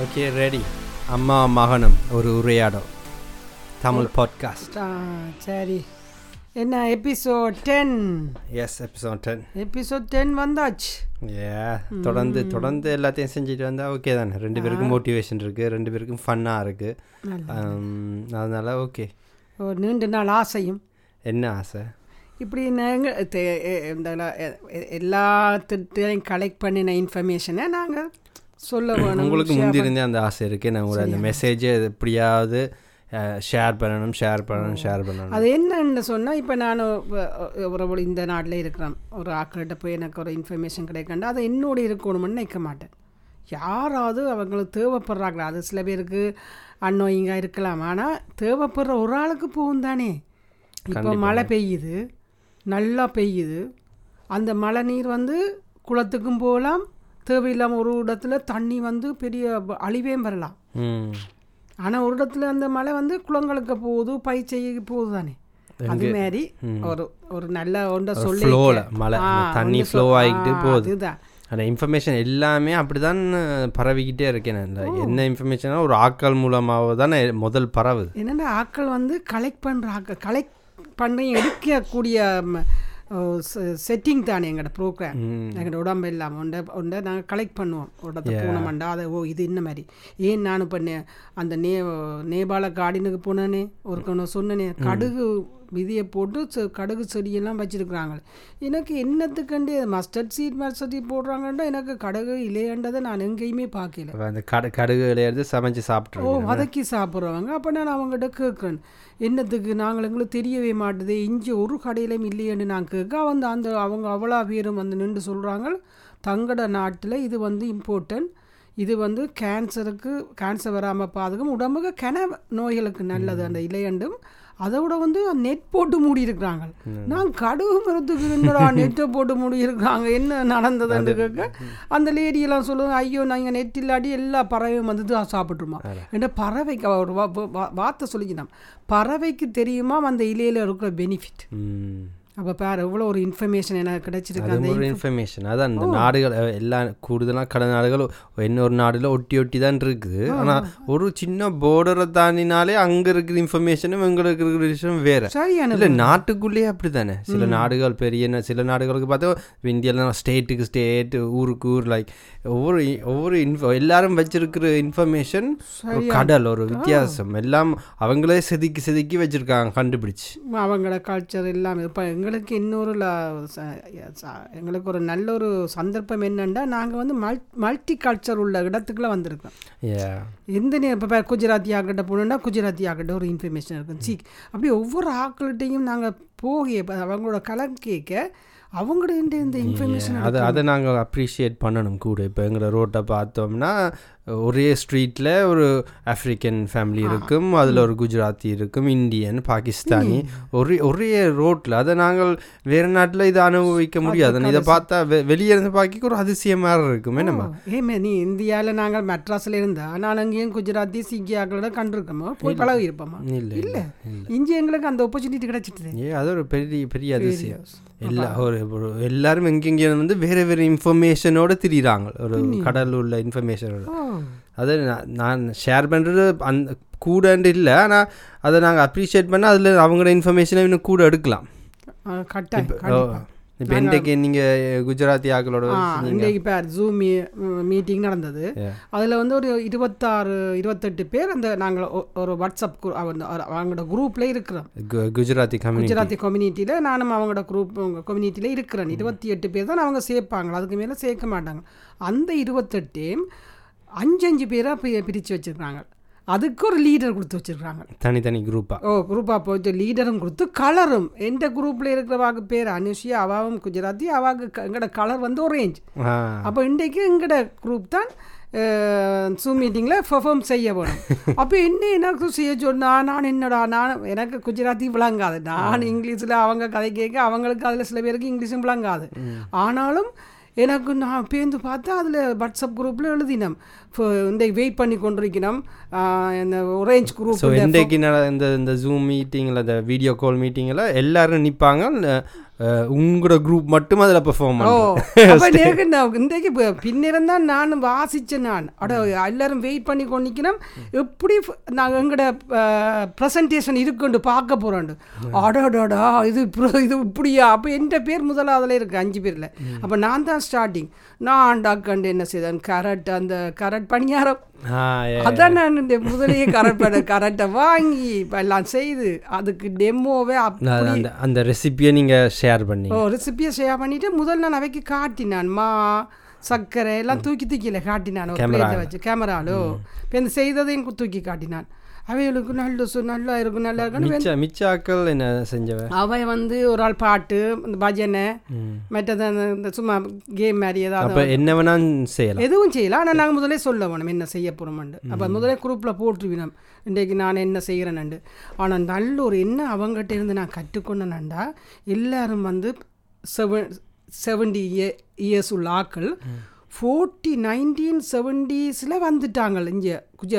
Okay ready அம்மா மகனும் ஒரு உரையாடல். தமிழ் பாட்காஸ்ட் ஆ, சரி. என்ன episode ten yes episode ten episode ten வந்தாச்சு. ஏ தொடர்ந்து தொடர்ந்து எல்லாத்தையும் செஞ்சுட்டு வந்தால் ஓகே தானே? ரெண்டு பேருக்கும் மோட்டிவேஷன் இருக்குது ரெண்டு பேருக்கும் ஃபன்னாக இருக்குது அதனால ஓகே ஒரு நீண்ட நாள் ஆசையும். என்ன ஆசை? இப்படி நாங்கள் இந்த ல- எ- எ- எல்லாத்திட்டையும் கலெக்ட் பண்ணின இன்ஃபர்மேஷனை நாங்கள் சொல்ல உங்களுக்கு முந்திருந்தே அந்த ஆசை இருக்குது நான் கூட அந்த மெசேஜை எப்படியாவது ஷேர் பண்ணணும் ஷேர் பண்ணணும் ஷேர் பண்ணணும். அது என்னன்னு சொன்னால் இப்போ நான் ஒரு ஒரு இந்த நாட்டில் இருக்கிறேன். ஒரு ஆக்கள்கிட்ட போய் எனக்கு ஒரு இன்ஃபர்மேஷன் கிடைக்கண்டா அது என்னோட இருக்கணும்னு நினைக்க மாட்டேன். யாராவது அவங்களுக்கு தேவைப்படுறாங்களா? அது சில பேருக்கு அன்னோயிங்காக இருக்கலாம். ஆனால் தேவைப்படுற ஒரு ஆளுக்கு போகும் தானே. இப்போ மழை பெய்யுது நல்லா பெய்யுது. அந்த மழை நீர் வந்து குளத்துக்கும் போகலாம் தேவையில்லாமல் ஒரு இடத்துல தண்ணி வந்து பெரிய அழிவையும் வரலாம். ஆனால் ஒரு இடத்துல அந்த மழை வந்து குளங்களுக்கு போகுது பயிற்சிக்கு போகுது தானே. அது மாதிரி ஒரு ஒரு நல்ல ஒன்றை சொல்லி மழை தண்ணி ஃப்ளோ ஆகிக்கிட்டு போகுது. அந்த இன்ஃபர்மேஷன் எல்லாமே அப்படிதான் பரவிக்கிட்டே இருக்கேன் இந்த என்ன இன்ஃபர்மேஷனாக ஒரு ஆட்கள் மூலமாக தானே முதல் பரவுது. என்னென்னா ஆட்கள் வந்து கலெக்ட் பண்ணுற ஆட்கள் கலெக்ட் பண்ணி எடுக்கக்கூடிய செட்டிங் தானே எங்களோட ப்ரோக்ராம் எங்களோட உடம்பு இல்லாமல் ஒன்றை ஒன்றை நாங்கள் கலெக்ட் பண்ணுவோம். உடத்தை போனோம்டா அதை ஓ இது என்ன மாதிரி. ஏன் நான் இப்போ நே அந்த நே நேபாள கார்டனுக்கு போனேனே ஒரு ஒன்று சொன்னனே கடுகு விதியை போட்டு செ- கடுகு செடியெல்லாம் வச்சுருக்குறாங்க. எனக்கு என்னத்துக்கண்டு மஸ்டர்ட் சீட் மஸ்டர்ட் சீட் போடுறாங்கன்றா எனக்கு கடுகு இல்லையன்றதை நான் எங்கேயுமே பார்க்கல. அந்த கடு கடுகு விளையாடுறது சமைச்சு ஓ சாப்பிட்ருவோம் வதக்கி சாப்பிட்றவங்க. அப்போ நான் அவங்ககிட்ட கேட்குறேன். என்னத்துக்கு நாங்கள் எங்களுக்கு தெரியவே மாட்டுது. இஞ்சி ஒரு கடையிலையும் இல்லையேன்னு நான் கேட்க அவங்க அந்த அவங்க அவ்வளோ பேரும் வந்து நின்று சொல்கிறாங்க தங்கட நாட்டில் இது வந்து இம்பார்ட்டன்ட் இது வந்து கேன்சருக்கு கேன்சர் வராமல் பாதுகும் உடம்புக்கு கென நோய்களுக்கு நல்லது. அந்த இலையண்டும் அதோட வந்து நெட் போட்டு மூடி இருக்கிறாங்க நான் கடுகு மரத்துக்கு என்னடா நெட்டை போட்டு மூடி இருக்கிறாங்க என்ன நடந்ததுன்னு கேட்க அந்த லேடியெல்லாம் சொல்லுவாங்க ஐயோ நாங்கள் நெட் இல்லாட்டி எல்லா பறவையும் வந்து சாப்பிட்ருமா என்ற பறவைக்கு ஒரு வார்த்தை சொல்லிக்கினான் பறவைக்கு தெரியுமா அந்த இலையில இருக்கிற பெனிஃபிட் அப்போ பாரு எவ்வளோ ஒரு இன்ஃபர்மேஷன் எனக்கு கிடைச்சிருக்கு. அந்த ஒரு இன்ஃபர்மேஷன் அதான் இந்த நாடுகள் எல்லா கூடுதலாக கடை நாடுகள் இன்னொரு நாடுல ஒட்டி ஒட்டி தான் இருக்குது ஆனால் ஒரு சின்ன போர்டரை தாண்டினாலே அங்கே இருக்கிற இன்ஃபர்மேஷனும் எங்களுக்கு இருக்கிற விஷயம் வேற. சரியான இல்லை நாட்டுக்குள்ளேயே அப்படி தானே சில நாடுகள் பெரிய சில நாடுகளுக்கு பார்த்தா இந்தியாவில் ஸ்டேட்டுக்கு ஸ்டேட் ஊருக்கு ஊர் லைக் ஒவ்வொரு ஒவ்வொரு இன்ஃபோ எல்லாரும் வச்சிருக்கிற இன்ஃபர்மேஷன் கடல் ஒரு வித்தியாசம். எல்லாம் அவங்களே செதுக்கி செதுக்கி வச்சிருக்காங்க கண்டுபிடிச்சு. அவங்களோட கல்ச்சர் எல்லாம் இப்போ எங்களுக்கு இன்னொரு எங்களுக்கு ஒரு நல்ல ஒரு சந்தர்ப்பம் என்னன்னா நாங்கள் வந்து மல் மல்டி கல்ச்சர் உள்ள இடத்துக்குள்ள வந்திருக்கோம். எந்த இப்போ குஜராத்தி ஆக்கிட்ட போனோம்னா குஜராத்தி ஆக்கிட்ட ஒரு இன்ஃபர்மேஷன் இருக்கும். சீ அப்படி ஒவ்வொரு ஆக்கள்கிட்டையும் நாங்கள் போக இப்ப அவங்களோட கலர் கேட்க அவங்களோட இந்த இன்ஃபர்மேஷன் அதை அதை நாங்கள் அப்ரிஷியேட் பண்ணணும் கூட. இப்போ எங்களை ரோட்டை பார்த்தோம்னா ஒரே ஸ்ட்ரீட்டில் ஒரு ஆஃப்ரிக்கன் ஃபேமிலி இருக்கும். அதில் ஒரு குஜராத்தி இருக்கும் இந்தியன் பாகிஸ்தானி ஒரே ஒரே ரோட்டில் அதை நாங்கள் வேறு நாட்டில் இதை அனுபவிக்க முடியாது. இதை பார்த்தா வெளியே இருந்து பார்க்க ஒரு அதிசயமாக இருக்கும். என்னம்மா? ஏமே நீ இந்தியாவில் நாங்கள் மெட்ராஸில் இருந்தா நான் அங்கேயும் குஜராத்தி சிக்கியாக்களோட கண்டிருக்கோமோ போய் பழகி இருப்போமா இல்லை இல்லை இங்கே எங்களுக்கு அந்த ஆப்பர்ச்சுனிட்டி கிடைச்சிட்டு ஏ அது ஒரு பெரிய பெரிய அதிசயம். எல்லா ஒரு எல்லாரும் எங்கெங்கே வந்து வேறு வேறு இன்ஃபர்மேஷனோட திரியிறாங்க. ஒரு கடல் உள்ள இன்ஃபர்மேஷனோட அது நான் ஷேர் பண்ணுறது அந்த கூடன்ட்டு இல்லை. ஆனால் அதை நாங்கள் அப்ரிஷியேட் பண்ணால் அதில் அவங்களோட இன்ஃபர்மேஷனை இன்னும் கூட எடுக்கலாம். இப்போ இன்றைக்கு நீங்கள் குஜராத்தி ஆக்களோட இன்றைக்கு பேர் ஜூம் மீட்டிங் நடந்தது. அதில் வந்து ஒரு இருபத்தாறு இருபத்தெட்டு பேர் அந்த நாங்கள் ஒரு வாட்ஸ்அப் அவங்களோட குரூப்பில் இருக்கிறோம். குஜராத்தி குஜராத்தி கம்யூனிட்டியில் நானும் அவங்களோட குரூப் கம்யூனிட்டியில் இருக்கிறேன். இருபத்தி எட்டு பேர் தான் அவங்க சேர்ப்பாங்க. அதுக்கு மேலே சேர்க்க மாட்டாங்க. அந்த இருபத்தெட்டையும் அஞ்சு அஞ்சு பேராக பிரித்து வச்சுருக்காங்க அதுக்கு ஒரு லீடர் கொடுத்து வச்சுருக்காங்க தனித்தனி குரூப்பாக ஓ குரூப்பாக போயிட்டு லீடரும் கொடுத்து கலரும் எந்த குரூப்பில் இருக்கிறவாக்கு பேர்? அனுஷியா அவாவும் குஜராத்தி அவாக்கு எங்களோட கலர் வந்து ஒரேஞ்ச் ஆ. அப்போ இன்றைக்கு எங்களோட குரூப் தான் சூம் மீட்டிங்கில் பெர்ஃபார்ம் செய்ய வேணும் அப்போ என்ன எனக்கு செய்ய சொன்னா நான் என்னடா நான் எனக்கு குஜராத்தி விளங்காது. நான் இங்கிலீஷில் அவங்க கதை கேட்க அவங்களுக்கு அதில் சில பேருக்கு இங்கிலீஷும் விளங்காது. ஆனாலும் எனக்கு நான் பேந்து பார்த்தா அதில் வாட்ஸ்அப் குரூப்பில் எழுதினோம் இந்த வெயிட் பண்ணி கொண்டிருக்கணும் இந்த ஒரேஞ்ச் குரூப் இன்றைக்கு இந்த இந்த ஜூம் மீட்டிங்கில் இந்த வீடியோ கால் மீட்டிங்கில் எல்லாரும் நிற்பாங்க உங்களோட குரூப் மட்டும் அதில் பெர்ஃபார்ம் நான் இன்றைக்கு ப- பின்னிருந்தா நான் வாசிச்சேன் நான். அட எல்லாரும் வெயிட் பண்ணி கொண்டிக்கணும் எப்படி நான் எங்கட ப்ரெசன்டேஷன் இருக்குண்டு பார்க்க போகிறோண்டு அடடடா இது இப்ப- இது இப்படியா? அப்போ எந்த பேர் முதலாவதுல இருக்கு அஞ்சு பேரில். அப்போ நான் தான் ஸ்டார்டிங் நான் டாக்கண்டு என்ன செய்தேன்? கரட் அந்த கரட் பணியாரம். அதான் நான் இந்த முதலையே கரெக்ட் கரெக்டை வாங்கி எல்லாம் செய்து அதுக்கு டெமோவே அந்த அந்த ரெசிபியை நீங்கள் ஷேர் பண்ணி ஓ ரெசிபியை ஷேர் பண்ணிட்டு முதல் நான் அவைக்கு காட்டினான். மா சர்க்கரை எல்லாம் தூக்கி தூக்கியில் காட்டினான். ஒரு வச்சு கேமராலோ இப்போ இந்த செய்ததையும் தூக்கி காட்டினான். அவைகளுக்கு நல்ல சு நல்லா இருக்கும் நல்லா இருக்குன்னு மிச்ச மிச்ச ஆக்கள் என்ன செஞ்சவ? அவை வந்து ஒரு ஆள் பாட்டு இந்த பஜனை மற்றது அந்த இந்த சும்மா கேம் மாதிரி ஏதாவது என்ன வேணால் செய்யலாம். எதுவும் செய்யலாம். ஆனால் நாங்கள் முதலே சொல்ல வேணும் என்ன செய்ய போகிறோம்ண்டு அப்போ முதலே குரூப்பில் போட்டுருவினோம். இன்றைக்கு நான் என்ன செய்கிறேன்ண்டு ஆனால் நல்ல ஒரு என்ன அவங்ககிட்ட இருந்து நான் கற்றுக்கொண்டேன்டா எல்லாரும் வந்து செவன் செவன்டி இயர்ஸ் உள்ள ஆக்கள் ஃபோர்ட்டி நைன்டீன் செவன்டீஸில் வந்துட்டாங்க இங்கே குஜ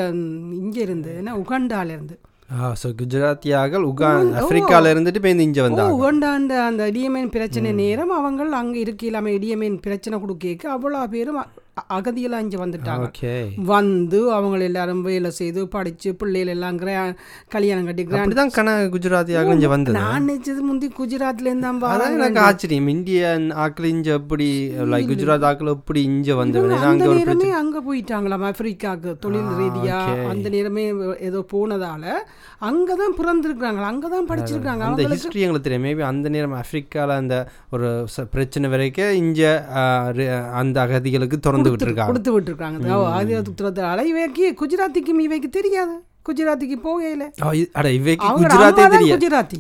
இங்கே இருந்து உகண்டாலேருந்து ஸோ குஜராத்தி ஆக்கள் உகா ஆப்பிரிக்கால இருந்துட்டு இந்த இங்கே ஓ வந்தாங்க. உகண்டாண்ட அந்த இடியமேன் பிரச்சனை நேரம் அவங்க அங்கே இருக்கையிலாம இடியமேன் பிரச்சனை கொடுக்க அவ்வளோ பேரும் அகதியெல்லாம் இங்கே வந்துட்டாங்க. வந்து அவங்க எல்லாரும் வேலை செய்து படிச்சு பிள்ளைகள் எல்லாம் கல்யாணம் கட்டி கிராண்ட் அப்படிதான் கன குஜராத்தி ஆக்கள் இங்கே வந்தது. நான் நினைச்சது முந்தி குஜராத்ல இருந்து தான் அதான். எனக்கு ஆச்சரியம். இந்தியன் ஆக்கள் இங்கே எப்படி லைக் குஜராத் ஆக்கள் எப்படி இங்கே அங்கே அந்த நேரமே அங்க போயிட்டாங்களாம் ஆப்பிரிக்காவுக்கு தொழில் ரீதியா. அந்த நேரமே ஏதோ போனதால அங்கதான் பிறந்திருக்காங்க அங்கதான் படிச்சிருக்காங்க அந்த ஹிஸ்ட்ரி எங்களுக்கு தெரியும். மேபி அந்த நேரம் ஆப்பிரிக்கால அந்த ஒரு பிரச்சனை வரைக்கும் இங்கே அந்த அகதிகளுக்கு திறந்து விட்டுருக்காங்க கொடுத்து விட்டுருக்காங்க. அது துத்துறதால இவைக்கு குஜராத்திக்கும் இவைக்கு தெரியாது. குஜராத்திக்கு போகையில. குஜராத்தே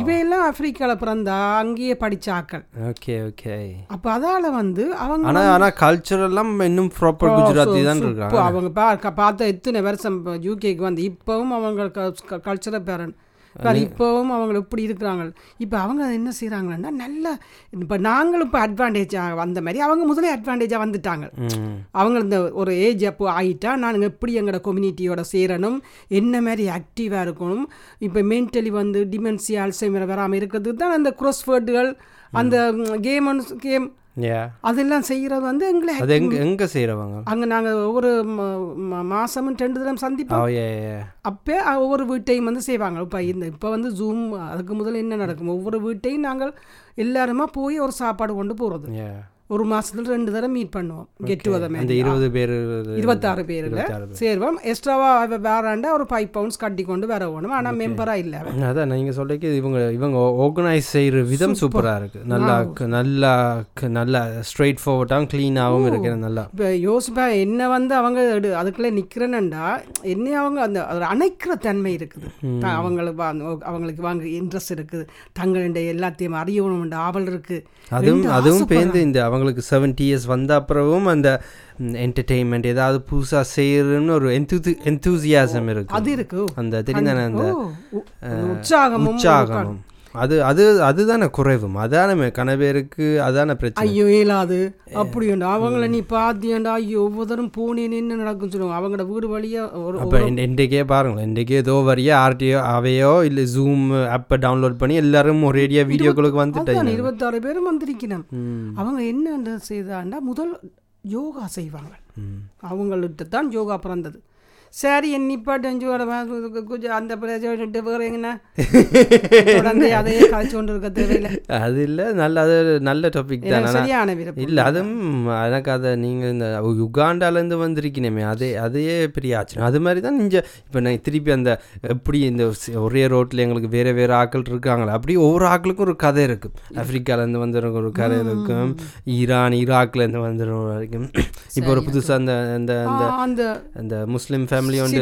இவையெல்லாம் ஆப்பிரிக்கால பிறந்தா அங்கேயே படிச்ச ஆக்கள் ஓகே ஓகே. அப்ப அதால வந்து அவங்க ஆனா ஆனா கல்ச்சரெல்லாம் இன்னும் ப்ராப்பர் குஜராத்தி தான் இருக்காங்க. அவங்க பா பார்த்த எத்தனை வருஷம் யூகேக்கு வந்து இப்போவும் அவங்க கல்ச்சரல் பேரன். பாரு இப்போவும் அவங்க இப்படி இருக்கிறாங்க. இப்போ அவங்க என்ன செய்கிறாங்கன்னா நல்ல இப்போ நாங்களும் இப்போ அட்வான்டேஜாக வந்த மாதிரி அவங்க முதலே அட்வான்டேஜாக வந்துட்டாங்க. அவங்க இந்த ஒரு ஏஜ் அப்போ ஆகிட்டா நாங்கள் எப்படி எங்களோட கம்யூனிட்டியோட சேரணும்? என்ன மாதிரி ஆக்டிவாக இருக்கணும்? இப்போ மென்டலி வந்து டிமென்சியா அல்சைமர் வராமல் இருக்கிறதுக்கு தான் அந்த க்ரோஸ்வேர்டுகள் அந்த கேம் கேம் அதெல்லாம் செய்கிறது வந்து எங்களை அது எங்க எங்க செய்றவங்க? அங்கே நாங்கள் ஒவ்வொரு ம- ம- மாசமும் ரெண்டு தடவை சந்திப்போம். ஏ அப்போ ஒவ்வொரு வீட்டையும் வந்து செய்வாங்க. இப்போ இந்த இப்போ வந்து ஜூம் அதுக்கு முதல்ல என்ன நடக்கும்? ஒவ்வொரு வீட்டையும் நாங்கள் எல்லாருமா போய் ஒரு சாப்பாடு கொண்டு போகிறது ஒரு மாசத்துல ரெண்டு தடவை மீட் பண்ணுவோம். கெட் டுகெதர் அந்த இருபது பேர் இருபத்தாறு பேரில். சேர்வோம். எக்ஸ்ட்ராவாக வேறாண்டா ஒரு ஃபைவ் பவுண்ட்ஸ் கட்டி கொண்டு வர வேணும். ஆனால் மெம்பராக இல்லை அதான் நீங்கள் சொல்லிக்கு இவங்க இவங்க ஆர்கனைஸ் செய்கிற விதம் சூப்பராக இருக்குது நல்லா நல்லா நல்லா ஸ்ட்ரைட் ஃபார்வர்டாகவும் க்ளீனாகவும் இருக்கிற நல்லா. இப்போ யோசிப்பா என்ன வந்து அவங்க அதுக்குள்ளே நிற்கிறேன்டா என்ன அவங்க அந்த ஒரு அணைக்கிற தன்மை இருக்குது. அவங்களுக்கு அவங்களுக்கு வாங்க இன்ட்ரெஸ்ட் இருக்குது. தங்களுடைய எல்லாத்தையும் அறியணும்ன்ற ஆவல் இருக்குது அதுவும் அதுவும் பேர்ந்து இந்த அவங்களுக்கு செவன்டி இயர்ஸ் வந்த அப்புறமும் அந்த என்டர்டெயின்மெண்ட் ஏதாவது புதுசாக செய்யறதுன்னு ஒரு எந்தூசி எந்தூசியாசம் இருக்கு அது இருக்கு. அந்த தெரியுதானே அந்த ஓ, உ- உற்சாகமும் உற்சாகம் அது அது அதுதானே குறைவும் அதான கன பேருக்கு அதான பிரச்சனை. ஐயோ இயலாது அப்படியுண்டா. அவங்கள நீ பாத்தியண்டா. ஐயோ ஒவ்வொருத்தரும் போனேன்னு என்ன நடக்கும் சொல்லுவாங்க. அவங்களோட வீடு வழியா ஒரு அப்போ இன்றைக்கே பாருங்களேன். இன்றைக்கே ஏதோ வரியா ஆர்டிஓ அவையோ இல்லை ஜூம் ஆப்பை டவுன்லோட் பண்ணி எல்லாரும் ஒரேடியா வீடியோக்களுக்கு வந்துட்டாங்க. இருபத்தாறு பேரும் வந்திருக்கணும் ம். அவங்க என்ன செய்தாண்டா? முதல் யோகா செய்வாங்க. அவங்கள்ட்ட தான் யோகா பிறந்தது. சரி என் நிப்பாட்டஞ்சோட கொஞ்சம் அந்த பிரச்சனை வேறு எங்கன்னா தொடர்ந்து அதையே கழிச்சு கொண்டு இருக்க தேவையில்லை அது இல்லை நல்ல அது ஒரு நல்ல டாபிக் தான் சரியான இல்லை அதுவும் எனக்கு அதை நீங்கள் இந்த யுகாண்டாலேருந்து வந்திருக்கணுமே அதே அதையே பெரிய ஆச்சரியம் அது மாதிரி தான் நீங்கள் இப்போ நான் திருப்பி அந்த எப்படி இந்த ஒரே ரோட்டில் எங்களுக்கு வேறு வேறு ஆட்கள் இருக்காங்களா அப்படி ஒவ்வொரு ஆட்களுக்கும் ஒரு கதை இருக்கும் ஆப்பிரிக்காலேருந்து வந்துடுறவங்க ஒரு கதை இருக்கும் ஈரான் ஈராக்லேருந்து வந்துடுறவங்க வரைக்கும் இப்போ ஒரு புதுசாக அந்த அந்த அந்த ஆ, அந்த அந்த முஸ்லீம் ஃபேமிலி ஃபேமிலி உண்டு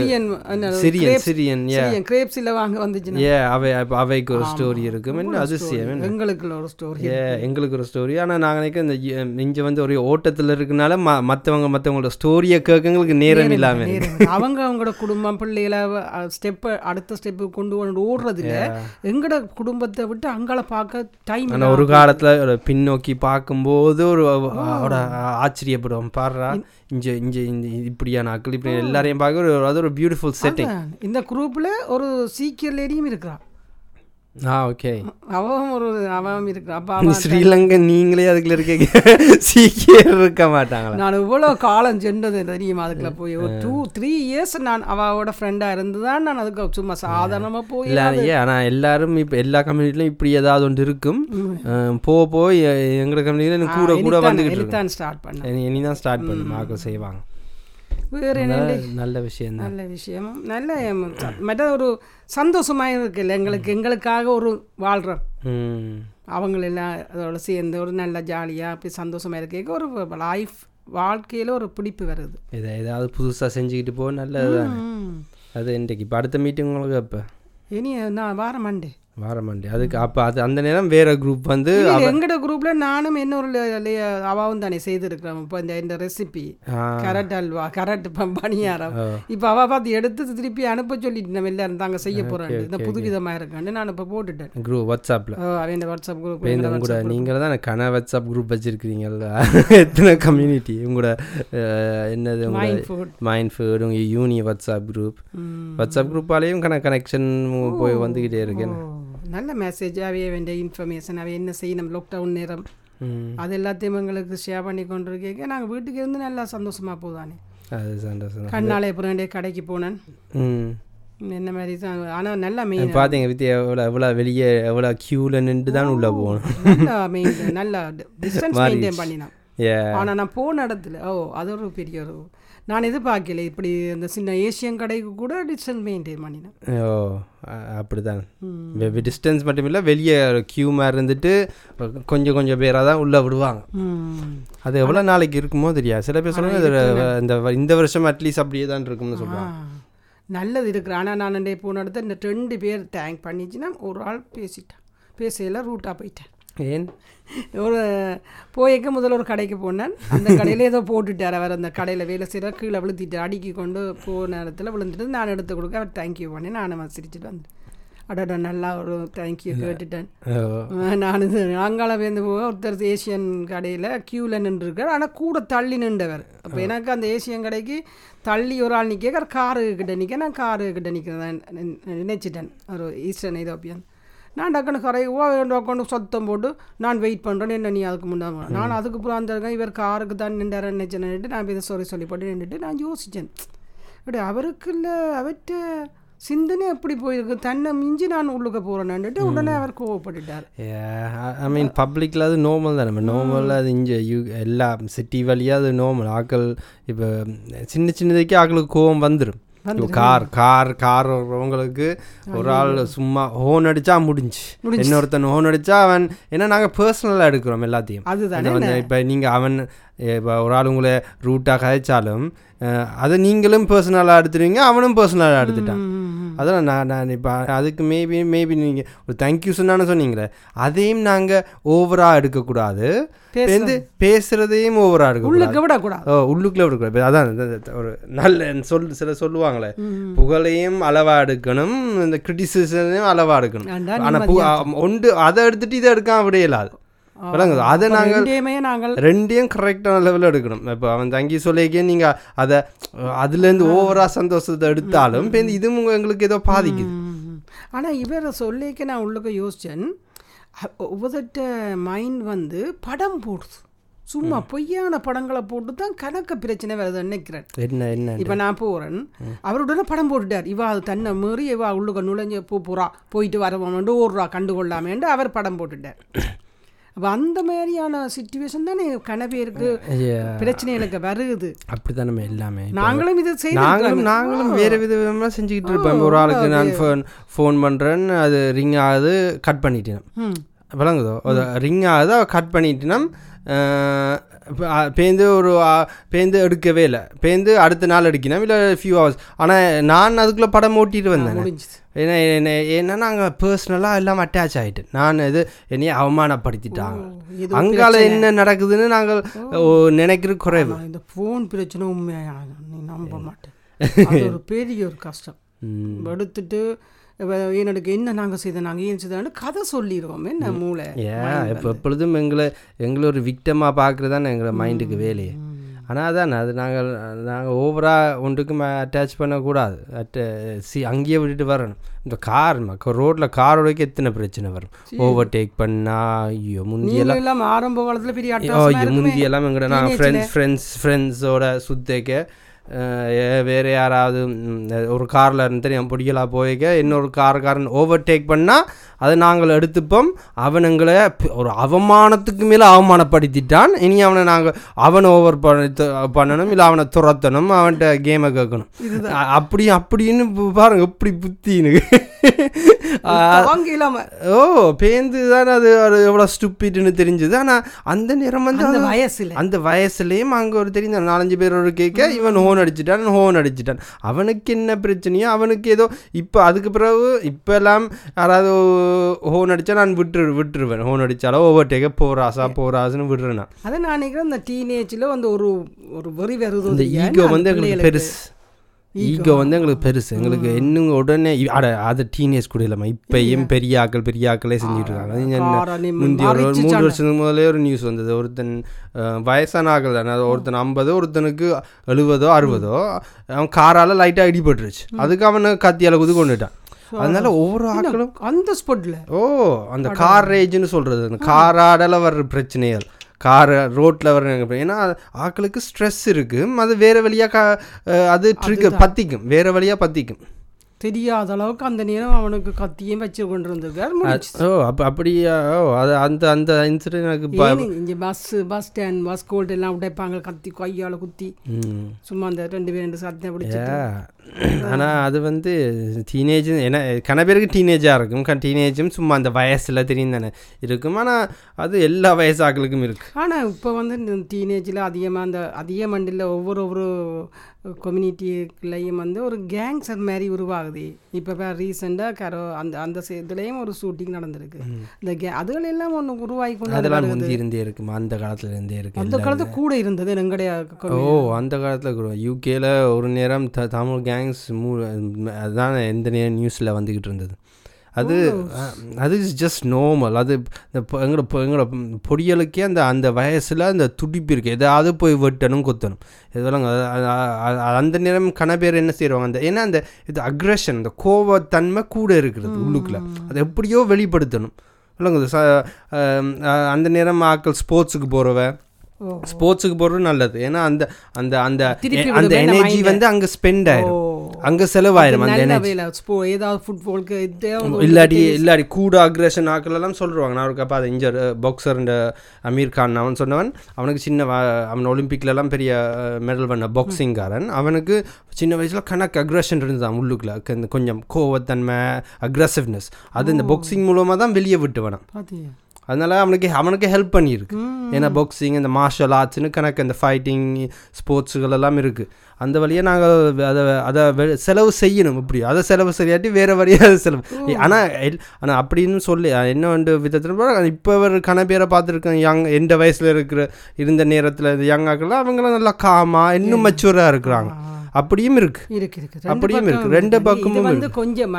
சிரியன் சிரியன் ஏ சிரியன் கிரேப்ஸில் வாங்க வந்துச்சுன்னா ஏ அவை அவைக்கு ஒரு ஸ்டோரி இருக்கும் என்ன அதிசயம்? எங்களுக்கு ஒரு ஸ்டோரி ஏ எங்களுக்கு ஒரு ஸ்டோரி ஆனால் நாங்கள் நினைக்க இந்த இங்கே வந்து ஒரே ஓட்டத்தில் இருக்கனால ம மற்றவங்க மற்றவங்களோட ஸ்டோரியை கேட்கங்களுக்கு நேரம் இல்லாமல் அவங்க அவங்களோட குடும்பம் பிள்ளைகளை ஸ்டெப்பை அடுத்த ஸ்டெப்பு கொண்டு வந்து ஓடுறது இல்ல எங்களோட குடும்பத்தை விட்டு அங்கால பார்க்க டைம் ஒரு காலத்தில் பின்னோக்கி பார்க்கும்போது ஒரு ஆச்சரியப்படுவோம் பாடுறா இங்கே இந்த இப்படியா நாட்கள் இப்படி எல்லாரையும் பார்க்க ஒரு அது ஒரு பியூட்டிஃபுல் செட்டிங் இந்த குரூப்ல ஒரு சீக்கியர் லேடியும் இருக்கிறா ஆ ஓகே அவன் ஒரு அவன் இருக்கிறா அப்ப அவன் ஸ்ரீலங்கா நீங்களே அதுக்குள்ள இருக்க சீக்கியம் இருக்க மாட்டாங்களா? நான் இவ்வளோ காலம் சென்றது தெரியுமா அதுக்குள்ள போய்? ஒரு டூ த்ரீ இயர்ஸ் நான் அவளோட ஃப்ரெண்டாக இருந்து தான் நான் அதுக்கு சும்மா சாதாரணமாக போய் இல்லை ஆனால் எல்லாரும் இப்போ எல்லா கம்யூனிட்டிலையும் இப்படி ஏதாவது ஒன்று இருக்கும். போக போய் எங்களோட கம்யூனிட்டியில் கூட கூட வந்துக்கிட்டு ஸ்டார்ட் பண்ணேன் இனி- தான் ஸ்டார்ட் பண்ணும் ஆக்கள் செய்வாங்க. என்ன நல்ல- விஷயம் நல்ல விஷயம். நல்ல மற்ற ஒரு சந்தோஷமாக இருக்குல்ல எங்களுக்கு எங்களுக்காக ஒரு வாழ்கிறோம் அவங்களெல்லாம் அதோட சேர்ந்து ஒரு நல்ல ஜாலியாக அப்படி சந்தோஷமாக இருக்க. ஒரு லைஃப் வாழ்க்கையில் ஒரு பிடிப்பு வருது. இதை ஏதாவது புதுசாக செஞ்சுக்கிட்டு போ நல்லது. அது இன்றைக்கு இப்போ அடுத்த மீட்டிங் உங்களுக்கு அப்போ? இனி நான் வார மண்டே வார மாட்டேன் அதுக்கு அப்போ அது அந்த நேரம் வேற குரூப் வந்து எங்கட குரூப்ல நானும் இன்னொரு அவாவும் தானே செய்திருக்கிறோம். இப்போ இந்த இந்த recipe carrot halwa carrot paniyaram. இப்போ அவ பார்த்து எடுத்து திருப்பி அனுப்ப சொல்லிட்டு நம்ம எல்லாரும் தாங்க செய்ய போறேன் இந்த புதுவிதமா இருக்கான்னு நான் இப்போ போட்டுட்டேன். குரூப் வாட்ஸ்அப்பில் இந்த வாட்ஸ்அப் குரூப் உங்களோட நீங்கள் தான் கன வாட்ஸ்அப் குரூப் வச்சுருக்கிறீங்களா எத்தனை கம்யூனிட்டி உங்களோட என்னது உங்களோட மைண்ட் ஃபுட் மைண்ட் ஃபுட் உங்கள் யூனி வாட்ஸ்அப் குரூப் வாட்ஸ்அப் குரூப்பாலேயும் கன கனெக்ஷன் போய் வந்துக்கிட்டே இருக்கேன் நல்ல மெசேஜ் அவைய வேண்டிய இன்ஃபர்மேஷன் அவை என்ன செய்யணும்? லாக்டவுன் நேரம். அது எல்லாத்தையும் எங்களுக்கு ஷேர் பண்ணி கொண்டு இருக்கேன் நாங்கள் வீட்டுக்கு இருந்து நல்லா சந்தோஷமா போதானே. அது சந்தோஷம். கண்ணாலே அப்புறம் கடைக்கு போனேன். என்ன மாதிரி தான் ஆனால் நல்லா மெயின் பார்த்தீங்க வித்தியா எவ்வளோ எவ்வளோ வெளியே எவ்வளோ க்யூவில் நின்று தான் உள்ளே போகணும். நல்லா மெயின் நல்லா டிஸ்டன்ஸ் மெயின்டைன் பண்ணினான் ஆனால் நான் போன இடத்துல ஓ அது ஒரு பெரிய ஒரு நான் எதிர்பார்க்கல. இப்படி இந்த சின்ன ஏசியன் கடைக்கு கூட டிஸ்டன்ஸ் மெயின்டைன் பண்ணினேன். ஓ அப்படி தான் டிஸ்டன்ஸ் மட்டும் இல்லை வெளியே க்யூ மாதிரி இருந்துட்டு கொஞ்சம் கொஞ்சம் பேராக தான் உள்ளே விடுவாங்க. அது எவ்வளோ நாளைக்கு இருக்குமோ தெரியாது. சில பேர் இது இந்த இந்த வருஷம் அட்லீஸ்ட் அப்படியே தான் இருக்கும்னு சொல்லுவாங்க நல்லது இருக்கு. ஆனால் நான் அன்றைய போன இடத்துல இந்த ரெண்டு பேர் தேங்க் பண்ணிச்சுன்னா ஒரு ஆள் பேசிட்டேன். பேசையில் ரூட்டாக போயிட்டேன். ஏன்? ஒரு போய்க்க முதல்ல ஒரு கடைக்கு போனேன். அந்த கடையில் ஏதோ போட்டுட்டார் அவர். அந்த கடையில் வேலை செய்கிற கீழே விழுத்திட்டு அடுக்கி கொண்டு போன இடத்துல விழுந்துட்டு நான் எடுத்து கொடுக்க அவர் தேங்க்யூ பண்ணி நான் சிரிச்சிட்டு வந்தேன் அடடா நல்லா ஒரு தேங்க்யூ கேட்டுட்டேன். நான் அங்கால வேந்து போக ஒருத்தர் ஏசியன் கடையில் க்யூவில் நின்றுருக்கார். ஆனால் கூட தள்ளி நின்றவர். அப்போ எனக்கு அந்த ஏசியன் கடைக்கு தள்ளி ஒரு ஆள் நிற்க காரு கிட்ட நிற்க நான் காரு கிட்ட நிற்கிறேன் நினைச்சிட்டேன். ஒரு ஈஸ்டர்ன் ஐரோப்பியன் நான் டக்குனு கரை கொண்டு சத்தம் போட்டு நான் வெயிட் பண்ணுறேன் என்ன நீ அதுக்கு முன்னாடி நான் அதுக்கு அப்புறம் அந்த இருக்கேன் இவர் காருக்கு தான் நின்றாரு நினைச்சேன்னுட்டு நான் இதை சாரி சொல்லி போட்டு நின்றுட்டு நான் யோசித்தேன் அப்படி அவருக்கு இல்லை அவர்கிட்ட சிந்தனை எப்படி போயிருக்கு? தன்னை மிஞ்சி நான் உள்ளுக்க போகிறேன்னுட்டு உடனே அவர் கோவப்பட்டுட்டார். ஐ மீன் பப்ளிக்கில் அது நார்மல் தான். நம்ம நார்மலில் அது இங்கே யூ எல்லா சிட்டி வழியாக அது நார்மல் ஆக்கள் இப்போ சின்ன சின்னதுக்கே ஆக்களுக்கு கோவம் வந்துடும் கார் கார் கார் வர்றவங்களுக்கு ஒரு ஆள் சும்மா ஹோன் அடிச்சா முடிஞ்சு இன்னொருத்தன் ஹோன் அடிச்சா அவன் ஏன்னா நாங்கள் பர்சனலாக எடுக்கிறோம் எல்லாத்தையும். இப்போ நீங்கள் அவன் இப்போ ஒரு ஆள் உங்களை ரூட்டாக கதைச்சாலும் அதை நீங்களும் பர்சனலாக எடுத்துருவீங்க அவனும் பர்சனலாக எடுத்துட்டான். அதான் நான் நான் இப்போ அதுக்கு மேபி மேபி நீங்கள் ஒரு தேங்க்யூ சொன்னான்னு சொன்னீங்களே அதையும் நாங்கள் ஓவராக எடுக்கக்கூடாது. வந்து பேசுகிறதையும் ஓவராக எடுக்கக்கூடாது. உள்ளுக்க விடக்கூடாது. ஓ உள்ளுக்குள்ளே விடக்கூடாது. அதான் ஒரு நல்ல சொல் சில சொல்லுவாங்களே புகழையும் அளவாக எடுக்கணும் இந்த கிரிட்டிசிசனையும் அளவாக எடுக்கணும். ஆனால் ஒன்று அதை எடுத்துட்டு இதை எடுக்காம விட இயலாது அதை நாங்கள் நாங்கள் ரெண்டையும் கரெக்டான லெவலில் எடுக்கணும். இப்போ அவன் தங்கி சொல்லிக்கே நீங்கள் அதை அதுலேருந்து ஓவராக சந்தோஷத்தை எடுத்தாலும் இப்போ இதுவும் எங்களுக்கு ஏதோ பாதிக்குது. ஆனால் இவரை சொல்லிக்க நான் உள்ளுக்க யோசிச்சேன். ஒவ்வொருத்த மைண்ட் வந்து படம் போடுது. சும்மா பொய்யான படங்களை போட்டு தான் கணக்க பிரச்சனை வருது நினைக்கிறேன். என்ன என்ன இப்போ நான் போகிறேன் அவருடனே படம் போட்டுட்டார். இவா அது தன்னை மீறி இவா உள்ளுக்க நுழைஞ்சு பூ பூரா போயிட்டு வரவன்ட்டு ஓடுறா கண்டுகொள்ளாமேன்ட்டு அவர் படம் போட்டுட்டார். அப்போ அந்த மாதிரியான சுச்சுவேஷன் தானே கனவேருக்கு பிரச்சனைகளுக்கு வருது. அப்படிதான் நம்ம எல்லாமே. நாங்களும் இது செய்து நாங்களும் நாங்களும் வேறு விதமாக செஞ்சுக்கிட்டு இருப்போம். ஒரு ஆளுக்கு நான் ஃபோன் ஃபோன் பண்ணுறேன் அது ரிங் ஆகுது கட் பண்ணிட்டேன். விளங்குதோ? அது ரிங் ஆகுது கட் பண்ணிட்டுனா. பேந்து ஒரு ஆ, பேந்து எடுக்கவே இல்லை. பேந்து அடுத்த நாள் எடுக்கணும் இல்லை ஃபியூ ஹவர்ஸ் ஆனால் நான் அதுக்குள்ளே படம் ஓட்டிட்டு வந்தேன். ஏன்னா என்ன ஏன்னா நாங்கள் பர்சனலாக எல்லாம் அட்டாச் ஆகிட்டு நான் இது என்னைய அவமானப்படுத்திட்டாங்க. அங்கால என்ன நடக்குதுன்னு நாங்கள் ஓ, நினைக்கிறது குறைவு. இந்த ஃபோன் பிரச்சனை உண்மையாக நம்ப மாட்டேன் ஒரு பெரிய ஒரு கஷ்டம். எடுத்துட்டு எனக்கு என்ன நாங்கள் செய்த நாங்கள் ஏன் செய்தோம்னு கதை சொல்லிடுவோம் என்ன மூளை? ஏன் இப்போ எப்பொழுதும் எங்களை எங்களை ஒரு விக்டமாக பார்க்குறது தான் எங்களை மைண்டுக்கு வேலையே. ஆனால் அதான் அது நாங்கள் நாங்கள் ஓவராக ஒன்றுக்கும் அட்டாச் பண்ணக்கூடாது. அட்ட சி அங்கேயே விட்டுட்டு வரணும். இந்த கார் ரோட்டில் காரோடக்கு எத்தனை பிரச்சனை வரும்? ஓவர்டேக் பண்ணா ஐயோ முந்தியெல்லாம் ஆரம்ப காலத்துல பெரிய ஐயோ. முந்தியெல்லாம் எங்கட நாங்கள் ஃப்ரெண்ட்ஸ் ஃப்ரெண்ட்ஸ் ஃப்ரெண்ட்ஸோட சுத்தேக்க வேறு யாராவது ஒரு காரில் இருந்து என் பிடிக்கலாம் போய்க்க இன்னொரு காரக்காரன் ஓவர்டேக் பண்ணால் அதை நாங்கள் எடுத்துப்போம். அவன் எங்களை ஒரு அவமானத்துக்கு மேலே அவமானப்படுத்திட்டான். இனி அவனை நாங்கள் அவனை ஓவர் பண்ணணும் இல்லை அவனை துரத்தணும் அவன்கிட்ட கேமை கேட்கணும். அப்படி அப்படின்னு பாருங்க எப்படி புத்தின்னு. ஓ பேந்து தான் அது எவ்வளோ ஸ்டூப்பிட்னு தெரிஞ்சுது. ஆனால் அந்த நேரம் வந்து அந்த வயசுல. அந்த வயசுலேயும் அங்கே ஒரு தெரிஞ்ச நாலஞ்சு பேரோட கேட்க இவன் ஹோன் அடிச்சிட்டான் ஹோன் அடிச்சிட்டான். அவனுக்கு என்ன பிரச்சனையோ அவனுக்கு ஏதோ இப்போ அதுக்கு பிறகு இப்போ எல்லாம் யாராவது ஹோன் அடித்தா நான் விட்டுரு விட்டுருவேன். ஹோன் அடித்தாலோ ஓவர்டேக்க போராசா போராசுன்னு விடுறேன் அதை நான் நினைக்கிறேன் இந்த டீனேஜில் வந்து ஒரு ஒரு வெறி வருது இந்த ஈகோ வந்து எங்களுக்கு பெருசு. ஈகோ வந்து எங்களுக்கு பெருசு. எங்களுக்கு இன்னும் உடனே அட அது டீனேஜ் கூட இல்லாம இப்பயும் பெரிய ஆக்கள் பெரிய ஆக்களே செஞ்சுட்டு இருக்காங்க. அது என்ன காரணி முந்தி ஒரு மூணு. வருஷத்துக்கு முதலே ஒரு நியூஸ் வந்தது. ஒருத்தன் வயசான ஆக்கள் தானே. ஒருத்தன் ஐம்பதோ ஒருத்தனுக்கு எழுபதோ அறுபதோ அவன் காரால லைட்டாக இடிபட்டுருச்சு. அதுக்கு அவனை கத்தியால குது கொண்டுட்டான். அதனால ஒவ்வொரு ஆக்களும் அந்த ஸ்பாட்ல ஓ அந்த கார் ரேஜ்னு சொல்றது. அந்த காராடல வர்ற பிரச்சனைகள். கார் ரோட்டில் வர ஏன்னா ஆக்களுக்கு ஸ்ட்ரெஸ் இருக்கு. அது வேற வழியாக கா அது ட்ரிக் பத்திக்கும். வேற வழியாக பத்திக்கும். தெரியாத அளவுக்கு அந்த நேரம் அவனுக்கு கத்தியும் வச்சு கொண்டு இருந்திருக்காரு ஓ அப்போ அப்படியா ஓ அது அந்த அந்த இன்சிடென்ட் எனக்கு இங்க பஸ் பஸ் ஸ்டாண்ட் பஸ் கோல்டு எல்லாம் உடைப்பாங்க கத்தி கையால குத்தி. சும்மா அந்த ரெண்டு பேர் ரெண்டு சத்தம் பிடிச்சிட்டு. ஆனால் அது வந்து டீனேஜ் ஏன்னா கன பேருக்கு டீனேஜாக இருக்கும். டீனேஜும் சும்மா அந்த வயசில் தெரியும் தானே. இருக்கும். ஆனால் அது எல்லா வயசு ஆக்களுக்கும் இருக்குது ஆனா இப்போ வந்து டீனேஜில் அதிகமாக அந்த அதிக மண்டில் ஒவ்வொரு ஒவ்வொரு கம்யூனிட்டிக்குள்ளேயும் வந்து ஒரு கேங்ஸர் மாதிரி உருவாகுது. இப்போ ரீசெண்டாக கரோ அந்த அந்த இதுலேயும் ஒரு ஷூட்டிங் நடந்திருக்கு. இந்த கே அதுகள் எல்லாம் ஒன்று உருவாகி கொண்டு அதெல்லாம் முந்தி இருந்தே இருக்குமா அந்த காலத்துல இருந்தே இருக்கு. அந்த காலத்து கூட இருந்தது எங்களுடைய ஓ அந்த காலத்தில் கூட. யூகேல ஒரு நேரம் த தமிழ் கேங்ஸ் மூ அதுதான் எந்த நேரம் நியூஸில் வந்துக்கிட்டு இருந்தது. அது அது இஸ் ஜஸ்ட் நார்மல் அது இந்த எங்களோட பொ- எங்களோட பொடியலுக்கே அந்த அந்த வயசில் அந்த துடிப்பு இருக்குது எதாவது போய் வெட்டணும் கொத்தணும். இதெல்லாம் அந்த நேரம் கன பேர் என்ன செய்வாங்க? அந்த ஏன்னா அந்த இது அக்ரஷன் அந்த கோவத்தன்மை கூட இருக்கிறது உள்ளுக்குள்ள அதை எப்படியோ வெளிப்படுத்தணும். இல்லைங்க அந்த நேரம் ஆக்கள் ஸ்போர்ட்ஸுக்கு போகிறவ ஸ்போர்ட்ஸுக்கு போகிறது நல்லது. ஏன்னா அந்த அந்த அந்த அந்த எனர்ஜி. வந்து அங்கே ஸ்பெண்ட் ஆயிரும். ஓ. அங்கே செலவாயிரும் அந்த எனர்ஜி ஏதாவது ஃபுட்பாலுக்கு இல்லாடி இல்லாடி கூட அக்ரஷன் ஆக்கள் எல்லாம் சொல்லுவாங்க நான் ஒரு அப்போ அது இஞ்சர் பாக்ஸர் அமீர் கான் அவன் சொன்னவன். அவனுக்கு சின்ன அவன் ஒலிம்பிக்ல எல்லாம் பெரிய மெடல் பண்ண பாக்ஸிங்காரன் அவனுக்கு சின்ன வயசில் கணக்கு அக்ரஷன் இருந்ததான் உள்ளுக்குள்ள. கொஞ்சம் கோவத்தன்மை அக்ரஸிவ்னஸ் அது இந்த பாக்ஸிங் மூலமாக தான் வெளியே விட்டு வேணும் அதனால அவனுக்கு அவனுக்கு ஹெல்ப் பண்ணியிருக்கு. ஏன்னா பாக்ஸிங் இந்த மார்ஷல் ஆர்ட்ஸ்னு கணக்கு இந்த ஃபைட்டிங் ஸ்போர்ட்ஸுகள் எல்லாம் இருக்குது அந்த வழியாக நாங்கள் அதை அதை செலவு செய்யணும் இப்படி. அதை செலவு சரியாட்டி வேறு வழியாக செலவு. ஆனால் ஆனால் அப்படின்னு சொல்லி என்ன வந்து விதத்தில் இப்போ ஒரு பேரை பார்த்துருக்கேன் யங் எந்த வயசில் இருக்கிற இருந்த நேரத்தில் இந்த யங் ஆக்கெல்லாம் அவங்களாம் நல்லா காமா இன்னும் மெச்சூராக இருக்கிறாங்க. அப்படியும் இருக்கு. இருக்கு இருக்கு. ரெண்டு அப்படியும் இருக்கு. ரெண்டு பக்கமும் வந்து கொஞ்சம்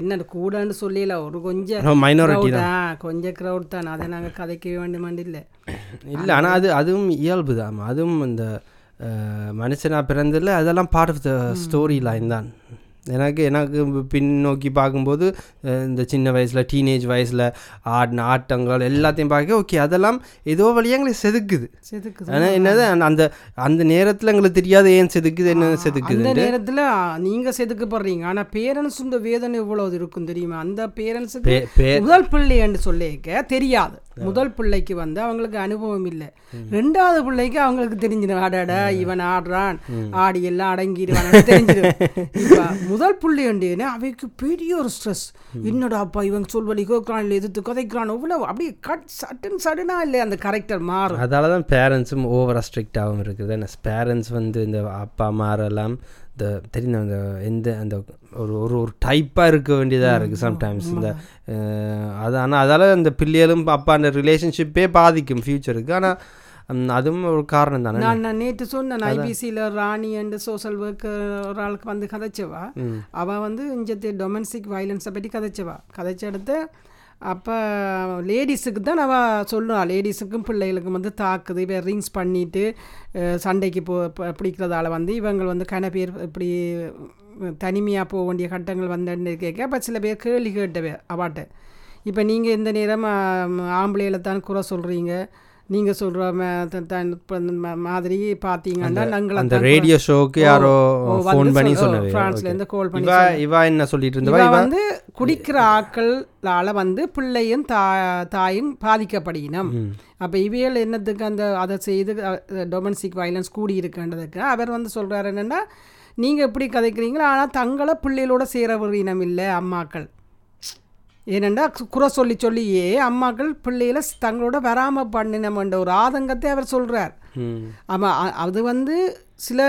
என்ன கூடன்னு சொல்லல ஒரு கொஞ்சம் மைனாரிட்டி தான். கொஞ்சம் க்ரௌட் தான். அதை நாங்கள் கதைக்க வேண்டுமாண்டு இல்லை. இல்லை ஆனால் அது அதுவும் இயல்பு தான். அதுவும் இந்த மனுஷனாக பிறந்ததில் அதெல்லாம் part of the story line தான். எனக்கு எனக்கு பின்னோக்கி பார்க்கும்போது இந்த சின்ன வயசில் டீனேஜ் வயசில் ஆடின ஆட்டங்கள் எல்லாத்தையும் பார்க்க ஓகே அதெல்லாம் ஏதோ வழியாக எங்களுக்கு செதுக்குது. செதுக்குது. ஆனால் என்னது அந்த- அந்த நேரத்தில் எங்களுக்கு தெரியாது ஏன் செதுக்குது என்ன செதுக்குது அந்த நேரத்துல நீங்க செதுக்கப்படுறீங்க. ஆனா பேரண்ட்ஸ் இந்த வேதனை இவ்வளவு இருக்கும் தெரியுமா? அந்த பேரண்ட்ஸுக்கு முதல் பிள்ளைன்னு சொல்லிக்க தெரியாது. முதல் பிள்ளைக்கு வந்து அவங்களுக்கு அனுபவம் இல்லை. ரெண்டாவது பிள்ளைக்கு அவங்களுக்கு தெரிஞ்சிடும். அடடா இவன் ஆடுறான். ஆடி எல்லாம் அடங்கிடுவான். தெரிஞ்சிடும். முதல் புள்ளி அண்டேனே அவைக்கு பெரிய ஒரு ஸ்ட்ரெஸ் என்னடா அப்பா இவன் சொல்வழி கேட்குறான் இல்லை எதிர்த்து கதைக்கிறான் இவ்வளோ அப்படியே கட் சட்டுன்னு சடனா இல்லை அந்த கரெக்டர் மாறும். அதால தான் பேரண்ட்ஸும் ஓவராக ஸ்ட்ரிக்டாகவும் இருக்குது. என்ன பேரண்ட்ஸ் வந்து இந்த அப்பா மாரெல்லாம் இந்த தெரிந்த அந்த எந்த அந்த ஒரு ஒரு ஒரு டைப்பாக இருக்க வேண்டியதாக இருக்குது சம்டைம்ஸ் இந்த அது ஆனால் அதால் இந்த பிள்ளைகளும் அப்பா அந்த ரிலேஷன்ஷிப்பே பாதிக்கும் ஃப்யூச்சருக்கு ஆனால் அதுவும் ஒரு காரணம் தானே நான் நான் நேற்று சொன்னேன் ஐபிசியில் ராணி அண்ட் சோஷியல் ஒர்க்கர் ஒரு ஆளுக்கு வந்து கதைச்சவா அவள் வந்து இஞ்சத்து டொமஸ்டிக் வயலன்ஸை பற்றி கதைச்சவா கதைச்ச எடுத்து அப்போ லேடிஸுக்கு தான் அவள் சொல்லுவா லேடிஸுக்கும் பிள்ளைகளுக்கும் வந்து தாக்குது இப்போ ரிங்ஸ் பண்ணிட்டு அஹ், சண்டைக்கு போ ப- பிடிக்கிறதால வந்து இவங்க வந்து கன பேர் இப்படி தனிமையாக போக வேண்டிய கட்டங்கள் வந்து கேட்க அப்போ சில பேர் கேள்வி கேட்டவே அவாட்ட இப்போ நீங்கள் இந்த நேரம் ஆம்பளையில தான் குறை சொல்கிறீங்க நீங்கள் சொல்கிற மாதிரி பார்த்தீங்கன்னா நாங்கள் அந்த ரேடியோ ஷோக்கு யாரோ ஃபோன் பண்ணி பிரான்ஸ்ல இருந்து call பண்ணி இவா என்ன சொல்லிட்டு இவா வந்து குடிக்கிற ஆக்களால வந்து பிள்ளையும் தா தாயும் பாதிக்கப்படுகினம் அப்போ இவியல் என்னத்துக்கு அந்த அதை செய்து டொமஸ்டிக் வயலன்ஸ் கூடி இருக்குன்றதுக்கு அவர் வந்து சொல்றாரு என்னன்னா நீங்கள் எப்படி கதைக்கிறீங்களோ? ஆனால் தங்களை பிள்ளைகளோட சேர இனம் இல்லை அம்மாக்கள். ஏனெண்டா குறை சொல்லி சொல்லியே அம்மாக்கள் பிள்ளைகளை தங்களோட வராமல் பண்ணினோம்ன்ற ஒரு ஆதங்கத்தை அவர் சொல்றார். ம். ஆமாம் அது வந்து சில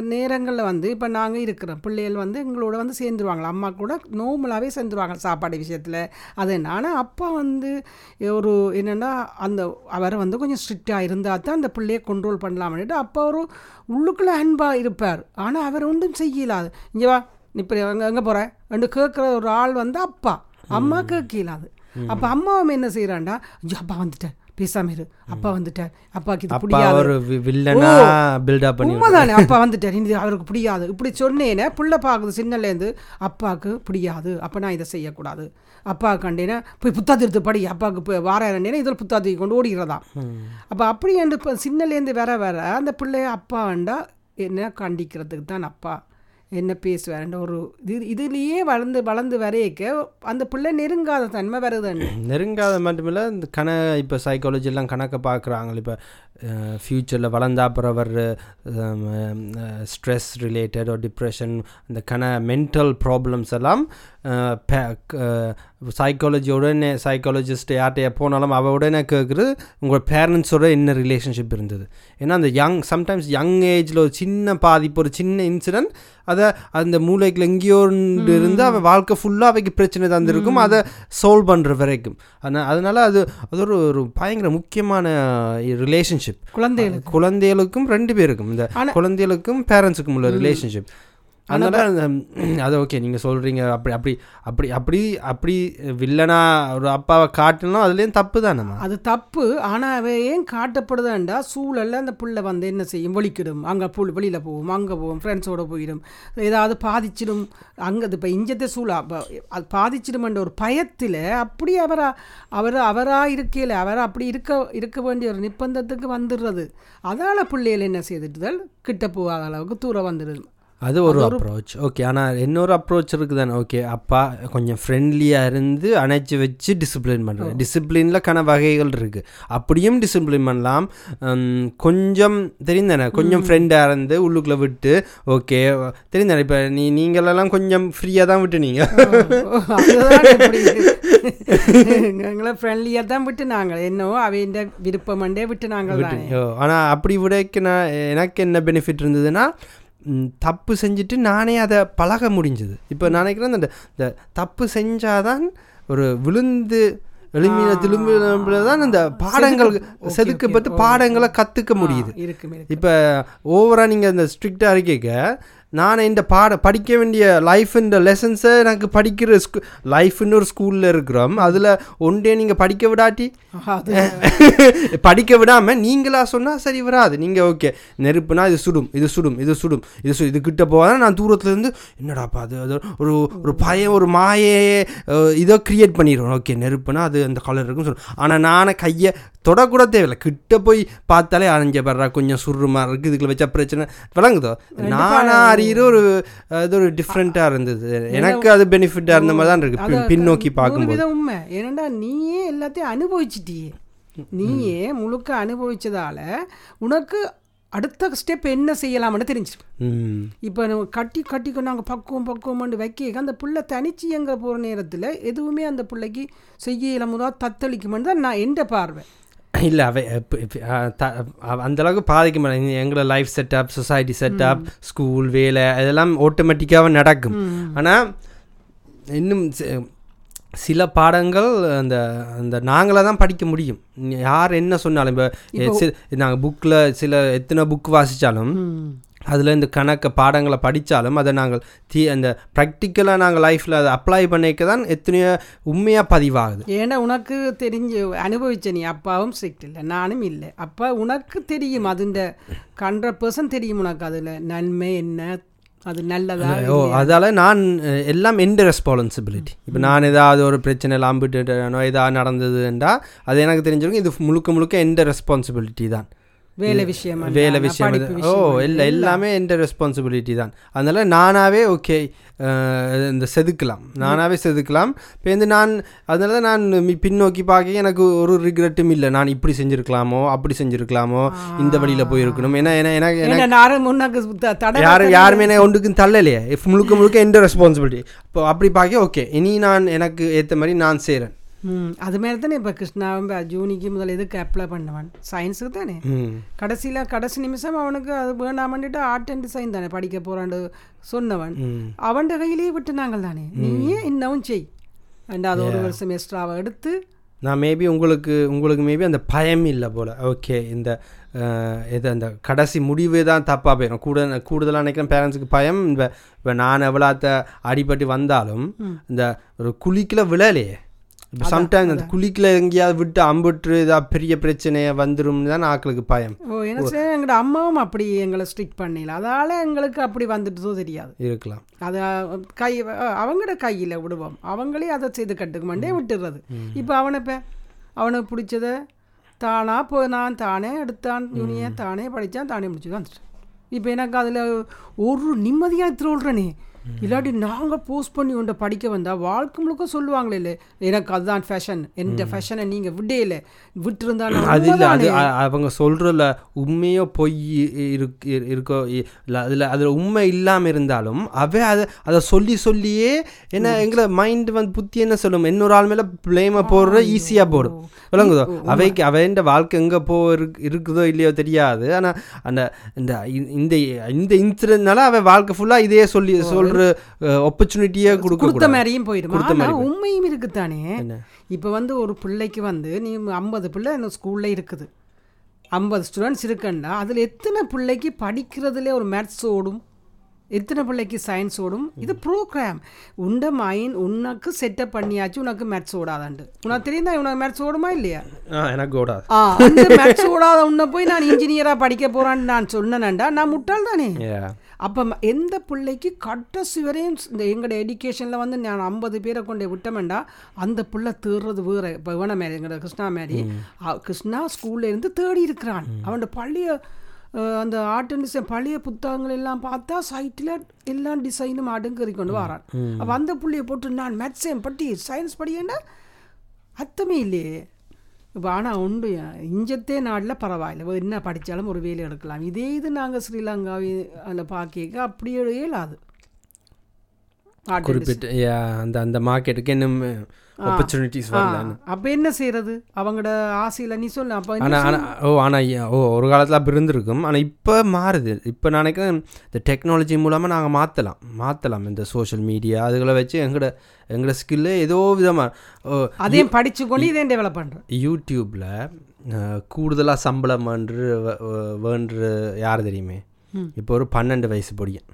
நேரங்களில் வந்து இப்போ நாங்கள் இருக்கிறோம். பிள்ளைகள் வந்து எங்களோட வந்து சேர்ந்துருவாங்க. அம்மா கூட நார்மலாகவே சேர்ந்துருவாங்க சாப்பாடு விஷயத்தில். அது ஆனால் அப்பா வந்து ஒரு என்னென்னா அந்த அவரை வந்து கொஞ்சம் ஸ்ட்ரிக்டாக இருந்தால் தான் அந்த பிள்ளையை கண்ட்ரோல் பண்ணலாம்னுட்டு அப்பா ஒரு உள்ளுக்குள்ளே அன்பாக இருப்பார். ஆனால் அவர் ஒன்றும் செய்யலாது இங்கே வா இப்போ எங்கே எங்கே போகிற ரெண்டு கேட்குற ஒரு ஆள் வந்து அப்பா. அம்மா கேட்கலாது அப்போ அம்மாவும் என்ன செய்கிறாண்டா அப்பா வந்துட்டார். பேசாம இரு. அப்பா வந்துட்டார். அப்பாக்கு இது அப்பா பிடிக்காது ஒரு வில்லனா பில்டப் பண்ணி உண்மைதானே? அப்பா வந்துட்டார். இது அவருக்கு பிடிக்காது இப்படி சொன்னேனே புள்ள பார்க்குது சின்னலேருந்து அப்பாவுக்கு பிடிக்காது அப்போ நான் இதை செய்யக்கூடாது. அப்பா கண்டேனே போய் புத்தாத்தி எடுத்து படி. அப்பாவுக்கு இப்போ வாரேனே இதில் புத்தாத்தி கொண்டு ஓடிக்கிறதா அப்போ அப்படி என்று இப்போ சின்னலேருந்து வர வர அந்த பிள்ளைய அப்பா வேண்டா என்ன கண்டிக்கிறதுக்கு தான் அப்பா? என்ன பேசுவாருன்ற ஒரு இது இதுலேயே வளர்ந்து வளர்ந்து வரையக்க அந்த பிள்ளை நெருங்காத தன்மை வருதுன்னு நெருங்காத மட்டுமில்ல இந்த கண இப்போ சைக்காலஜிலாம் கணக்கை பார்க்குறாங்களே இப்போ ஃப்யூச்சரில் வளர்ந்தா அப்புறம் வர்ற ஸ்ட்ரெஸ் ரிலேட்டட் ஒரு டிப்ரெஷன் அந்த கண மென்டல் ப்ராப்ளம்ஸ் எல்லாம் சைக்காலஜி உடனே சைக்காலஜிஸ்ட் யார்கிட்ட போனாலும் அவ உடனே கேட்குறது உங்கள் பேரண்ட்ஸோட என்ன ரிலேஷன்ஷிப் இருந்தது. ஏன்னா அந்த யங் சம்டைம்ஸ் யங் ஏஜில் ஒரு சின்ன பாதிப்பு ஒரு சின்ன இன்சிடென்ட் அதை அந்த மூளைக்குள்ள எங்கேயோ இருந்து அவள் வாழ்க்கை ஃபுல்லாக அவைக்கு பிரச்சனை தந்திருக்கும். அதை சால்வ் பண்ணுற வரைக்கும். ஆனால் அதனால் அது அது ஒரு ஒரு பயங்கர முக்கியமான ரிலேஷன்ஷிப் குழந்தைகளுக்கு குழந்தைகளுக்கும். ரெண்டு பேருக்கும். இந்த குழந்தைகளுக்கும் பேரண்ட்ஸுக்கும் உள்ள ரிலேஷன்ஷிப் அதனால அந்த, அது ஓகே நீங்கள் சொல்கிறீங்க அப்படி அப்படி அப்படி அப்படி அப்படி வில்லனா ஒரு அப்பாவை காட்டணும். அதுலேயும் தப்பு தானேம்மா அது தப்பு. ஆனால் அவ ஏன் காட்டப்படுதாண்டா? சூழல்ல அந்த புள்ள வந்து என்ன செய்யும்? வலிக்கிடும் அங்கே புல் வெளியில் போகும். அங்கே போகும். ஃப்ரெண்ட்ஸோட போயிடும். ஏதாவது பாதிச்சிடும். அங்கே இப்போ இஞ்சத்தை சூழல் அப்போ அது பாதிச்சிடும்ன்ற ஒரு பயத்தில் அப்படி அவரா அவர் அவராக இருக்கையில் அவர் அப்படி இருக்க இருக்க வேண்டிய ஒரு நிர்பந்தத்துக்கு வந்துடுறது. அதால் பிள்ளைகள் என்ன செய்துட்டுதல் கிட்ட போகாத அளவுக்கு தூரம் வந்துடுது. அது ஒரு அப்ரோச் ஓகே ஆனால் இன்னொரு அப்ரோச் இருக்குது தானே ஓகே அப்பா கொஞ்சம் ஃப்ரெண்ட்லியாக இருந்து அணைச்சி வச்சு டிசிப்ளின் பண்ணுறது டிசிப்ளினில் கன வகைகள் இருக்குது அப்படியும் டிசிப்ளின் பண்ணலாம். கொஞ்சம் தெரிந்தானே கொஞ்சம் ஃப்ரெண்டாக இருந்து உள்ளுக்குள்ளே விட்டு ஓகே தெரிந்தானே இப்போ நீ நீங்களெல்லாம் கொஞ்சம் ஃப்ரீயாக தான் விட்டு நீங்கள் அதுதான் இப்படி எங்களை ஃப்ரெண்ட்லியாக தான் விட்டு நாங்கள் என்னவோ அவையின் விருப்பமண்டே விட்டு நாங்கள் தான் ஆனால் அப்படி விடைக்கு நான் எனக்கு என்ன பெனிஃபிட் இருந்ததுன்னா தப்பு செஞ்சுட்டு நானே அதை பழக முடிஞ்சது. இப்போ நான் நினைக்கிறேன் இந்த இந்த தப்பு செஞ்சாதான் ஒரு விழுந்து எளிமையில திரும்ப தான் அந்த பாடங்கள் செதுக்கப்பட்டு பாடங்களை கற்றுக்க முடியுது. இருக்கு இப்போ ஓவராக நீங்கள் இந்த ஸ்ட்ரிக்டாக இருக்கீங்க நான் இந்த பாட படிக்க வேண்டிய லைஃப்ன்ற லெசன்ஸை எனக்கு படிக்கிற ஸ்கூ லைஃப்னு ஒரு ஸ்கூலில் இருக்கிறோம். அதில் ஒன்றே நீங்கள் படிக்க விடாட்டி. படிக்க விடாமல் நீங்களா சொன்னால் சரி வராது. நீங்கள் ஓகே நெருப்புனா இது சுடும் இது சுடும் இது சுடும் இது சு இது கிட்ட போகாத நான் தூரத்துல இருந்து என்னடாப்பா அது அது ஒரு ஒரு பயம் ஒரு மாயே அஹ், இதோ கிரியேட் பண்ணிடுவோம் ஓகே நெருப்புனா அது அந்த கலர் இருக்குன்னு சொல்லுவோம் ஆனால் நானே கையை தொடக்கூட தேவையில்லை. கிட்ட போய் பார்த்தாலே அரைஞ்ச படுறா கொஞ்சம் மாதிரி இருக்குது இதுக்குள்ள வச்ச பிரச்சனை விளங்குதோ? நானா அறிகிற ஒரு அது ஒரு டிஃப்ரெண்ட்டாக இருந்தது. எனக்கு அது பெனிஃபிட்டாக இருந்த மாதிரி தான் இருக்கு. பின்- பின்னோக்கி பார்க்கும்போது. உண்மை. ஏனண்டா நீயே எல்லாத்தையும் அனுபவிச்சிட்டியே. நீயே முழுக்க அனுபவிச்சதால உனக்கு அடுத்த ஸ்டெப் என்ன செய்யலாம்னு தெரிஞ்சிடும் ம். இப்போ நம்ம கட்டி கட்டி நாங்கள் பக்குவம் பக்குவம்னு வைக்க அந்த புள்ள தனிச்சு எங்கே போகிற நேரத்தில் எதுவுமே அந்த பிள்ளைக்கு செய்ய இயலாமதா தத்தளிக்குமென்னு தான் நான் எந்த பார்வை. இல்லை அவை அந்த அளவுக்கு பாதிக்க மாட்டேன் எங்களோட life setup society setup school வேலை அதெல்லாம் ஆட்டோமேட்டிக்காக நடக்கும். ஆனால் இன்னும் சில பாடங்கள் அந்த அந்த நாங்களே தான் படிக்க முடியும். யார் என்ன சொன்னாலும் இப்போ நாங்கள் புக்கில் சில எத்தனை புக் வாசித்தாலும் அதில் இந்த கணக்கு பாடங்களை படித்தாலும் அதை நாங்கள் தீ அந்த ப்ராக்டிக்கலாக நாங்கள் லைஃப்பில் அதை அப்ளை பண்ணிக்க தான் எத்தனையோ உண்மையாக பதிவாகுது. ஏன்னா உனக்கு தெரிஞ்சு அனுபவிச்ச நீ அப்பாவும் ஸ்ட்ரிக்ட் இல்லை நானும் இல்லை. அப்பா உனக்கு தெரியும் அதுண்ட ஹண்ட்ரட் பர்சன்ட் தெரியும் உனக்கு அதில் நன்மை என்ன அது நல்லதா ஓ அதால் நான் எல்லாம் எந்த ரெஸ்பான்சிபிலிட்டி இப்போ நான் ஏதாவது ஒரு பிரச்சனை லாம்பிட்டுட்டேனோ ஏதாவது நடந்ததுன்றா அது எனக்கு தெரிஞ்சிருக்கும் இது முழுக்க முழுக்க எந்த ரெஸ்பான்சிபிலிட்டி தான். வேலை விஷயம் வேலை விஷயம். ஓ இல்லை எல்லாமே எந்த ரெஸ்பான்சிபிலிட்டி தான். அதனால் நானாகவே ஓகே இந்த செதுக்கலாம். நானாகவே செதுக்கலாம். இப்போ வந்து நான் அதனால தான் நான் பின்னோக்கி பார்க்க எனக்கு ஒரு ரிக்ரெட்டும் இல்லை. நான் இப்படி செஞ்சுருக்கலாமோ அப்படி செஞ்சுருக்கலாமோ இந்த வழியில் போயிருக்கணும். ஏன்னா ஏன்னா எனக்கு யாரும் யாருமே என்ன ஒன்றுக்கும் தள்ளலையே. முழுக்க முழுக்க எந்த ரெஸ்பான்சிபிலிட்டி இப்போ அப்படி பார்க்க ஓகே இனி நான் எனக்கு ஏற்ற மாதிரி நான் செய்கிறேன் ம் அது மாதிரி தானே இப்போ கிருஷ்ணாவும் ஜூனிக்கு முதல் எதுக்கு அப்ளை பண்ணுவான் சயின்ஸுக்கு தானே கடைசியில் கடைசி நிமிஷம் அவனுக்கு அது வேண்டாமன்ட்டு ஆர்ட் அண்ட் டிசைன் தானே படிக்க போகிறான்னு சொன்னவன் அவன் கையிலேயே விட்டுனாங்கள் தானே நீயே இன்னமும் செய் ரெண்டாவது ஒரு வருஷம் எக்ஸ்ட்ராவை எடுத்து நான் மேபி உங்களுக்கு உங்களுக்கு மேபி அந்த பயம் இல்லை போல் ஓகே இந்த இது அந்த கடைசி முடிவு தான் தப்பாக போயிடும் கூட கூடுதலாக நினைக்கிறேன் பேரண்ட்ஸுக்கு பயம் இப்போ நான் எவ்வளோத்த அடிபட்டு வந்தாலும் இந்த ஒரு குழிக்கில் விழலையே இப்போ சம்டைம்ஸ் அந்த குழிக்கில் எங்கேயாவது விட்டு அம்புட்டு இதாக பெரிய பிரச்சனையை வந்துரும்னு தான் ஆக்களுக்கு பயம். ஓ என்ன எங்களோட அம்மாவும் அப்படி எங்களை ஸ்ட்ரிக் பண்ணல. அதால் எங்களுக்கு அப்படி வந்துட்டதோ தெரியாது. இருக்கலாம். அது கை அவங்களோட கையில் விடுவோம். அவங்களே அதை செய்து கட்டுக்க மாட்டே விட்டுறது. இப்போ அவனை இப்போ அவனுக்கு பிடிச்சத தானா போனான் தானே எடுத்தான் யூனியை தானே படித்தான் தானே முடிச்சு வந்துட்டான் இப்போ எனக்கு அதில் ஒரு நிம்மதியாக திருவுள்றனே இல்லாட்டி நாங்கள் போஸ்ட் பண்ணி உன்ட்ட படிக்க வந்தால் வாழ்க்கை முழுக்க சொல்லுவாங்களே இல்லை எனக்கு அதுதான் ஃபேஷன் எந்த ஃபேஷனை நீங்கள் விடையில விட்டுருந்தா நான் அது இல்லை அது அவங்க சொல்கிறல உண்மையோ பொய் இருக்கு இரு- இருக்கோ இல்ல அதில் அதில் உண்மை இல்லாமல் இருந்தாலும் அவ அதை அதை சொல்லி சொல்லியே என்ன எங்களை மைண்ட் வந்து புத்தி என்ன சொல்லும்? இன்னொரு ஆள் மேலே பிளேமை போடுற ஈஸியாக போடும். விளங்குதோ? அவைக்கு அவன் வாழ்க்கை எங்கே போ இருக்கு- இருக்குதோ இல்லையோ தெரியாது. ஆனால் அந்த இந்த இந்த இன்சிடென்ட்னால அவன் வாழ்க்கை ஃபுல்லாக இதே சொல்லி சொல்கிற ஆப்பர்ச்சுனிட்டியே கொடுக்க கொடுத்த மாதிரியும் போயிடும்? கொடுத்த ஆனா மாதிரி உண்மையும் இருக்குதானே? என்ன? இப்போ வந்து ஒரு பிள்ளைக்கு வந்து நீ ஐம்பது பிள்ளை இந்த ஸ்கூலில் இருக்குது. ஐம்பது ஸ்டூடெண்ட்ஸ் இருக்குன்னா அதில் எத்தனை பிள்ளைக்கு படிக்கிறதுல ஒரு மேத்ஸ் ஓடும்? எத்தனை பிள்ளைக்கு சயின்ஸ் ஓடும்? இது ப்ரோக்ராம் உண்ட மைண்ட் உனக்கு செட்டப் பண்ணியாச்சு உனக்கு மேத்ஸ் ஓடாதாண்டு உனக்கு தெரியும் தான் உனக்கு மேத்ஸ் ஓடுமா இல்லையா? எனக்கு ஓடாது. ஆ அந்த மேத்ஸ் ஓடாத உன்னை போய் நான் இன்ஜினியராக படிக்க போகிறான்னு நான் சொன்னேன்டா நான் முட்டாள் தானே. அப்போ எந்த பிள்ளைக்கு கடைசி வரையும் இந்த எங்களோட எஜுகேஷனில் வந்து நான் ஐம்பது பேரை கொண்டு விட்டோம்டா அந்த பிள்ளை தேடுறது வேறு. இப்போ இவனை மாரி எங்களோட கிருஷ்ணா மாரி கிருஷ்ணா ஸ்கூல்ல இருந்து தேடி இருக்கிறான். அவனோட பழைய அந்த ஆர்ட் அண்ட் டிசைன் பழைய புத்தகங்கள் எல்லாம் பார்த்தா சைட்டில் எல்லாம் டிசைனும் அடுங்கறி கொண்டு வரான். அப்போ அந்த புள்ளைய போட்டு நான் மேத்ஸையும் படி சயின்ஸ் படியேன்னா அர்த்தமே இல்லையே. இப்போ ஆனால் உண்டு. இஞ்சத்தே நாட்டில் பரவாயில்ல. என்ன படித்தாலும் ஒரு வேலை எடுக்கலாம். இதே இது நாங்கள் ஸ்ரீலங்காவை அதில் பார்க்க அப்படியே இயலாது. குறிப்பிட்ட அந்த அந்த மார்க்கெட்டுக்கு இன்னும் ஆப்பர்ச்சுனிட்டிஸ் வரல. அப்போ என்ன செய்யறது அவங்களோட ஆசையில் நீ சொல்லு. அப்போ ஆனால் ஓ ஆனால் ஓ ஒரு காலத்தில் அப்படி இருந்திருக்கும். ஆனால் இப்போ மாறுது. இப்போ நான் நினைக்கிறேன் இந்த டெக்னாலஜி மூலமாக நாங்கள் மாற்றலாம் மாற்றலாம் இந்த சோஷியல் மீடியா அதுகளை வச்சு எங்களோட எங்களோட ஸ்கில்லு ஏதோ விதமாக அதையும் படிச்சு கொண்டு இதையும் டெவலப் பண்ணுறேன் யூடியூப்பில் கூடுதலாக சம்பளம் வேண்டு வேண்டு யார் தெரியுமே? இப்போ ஒரு பன்னெண்டு வயசு பொடியன்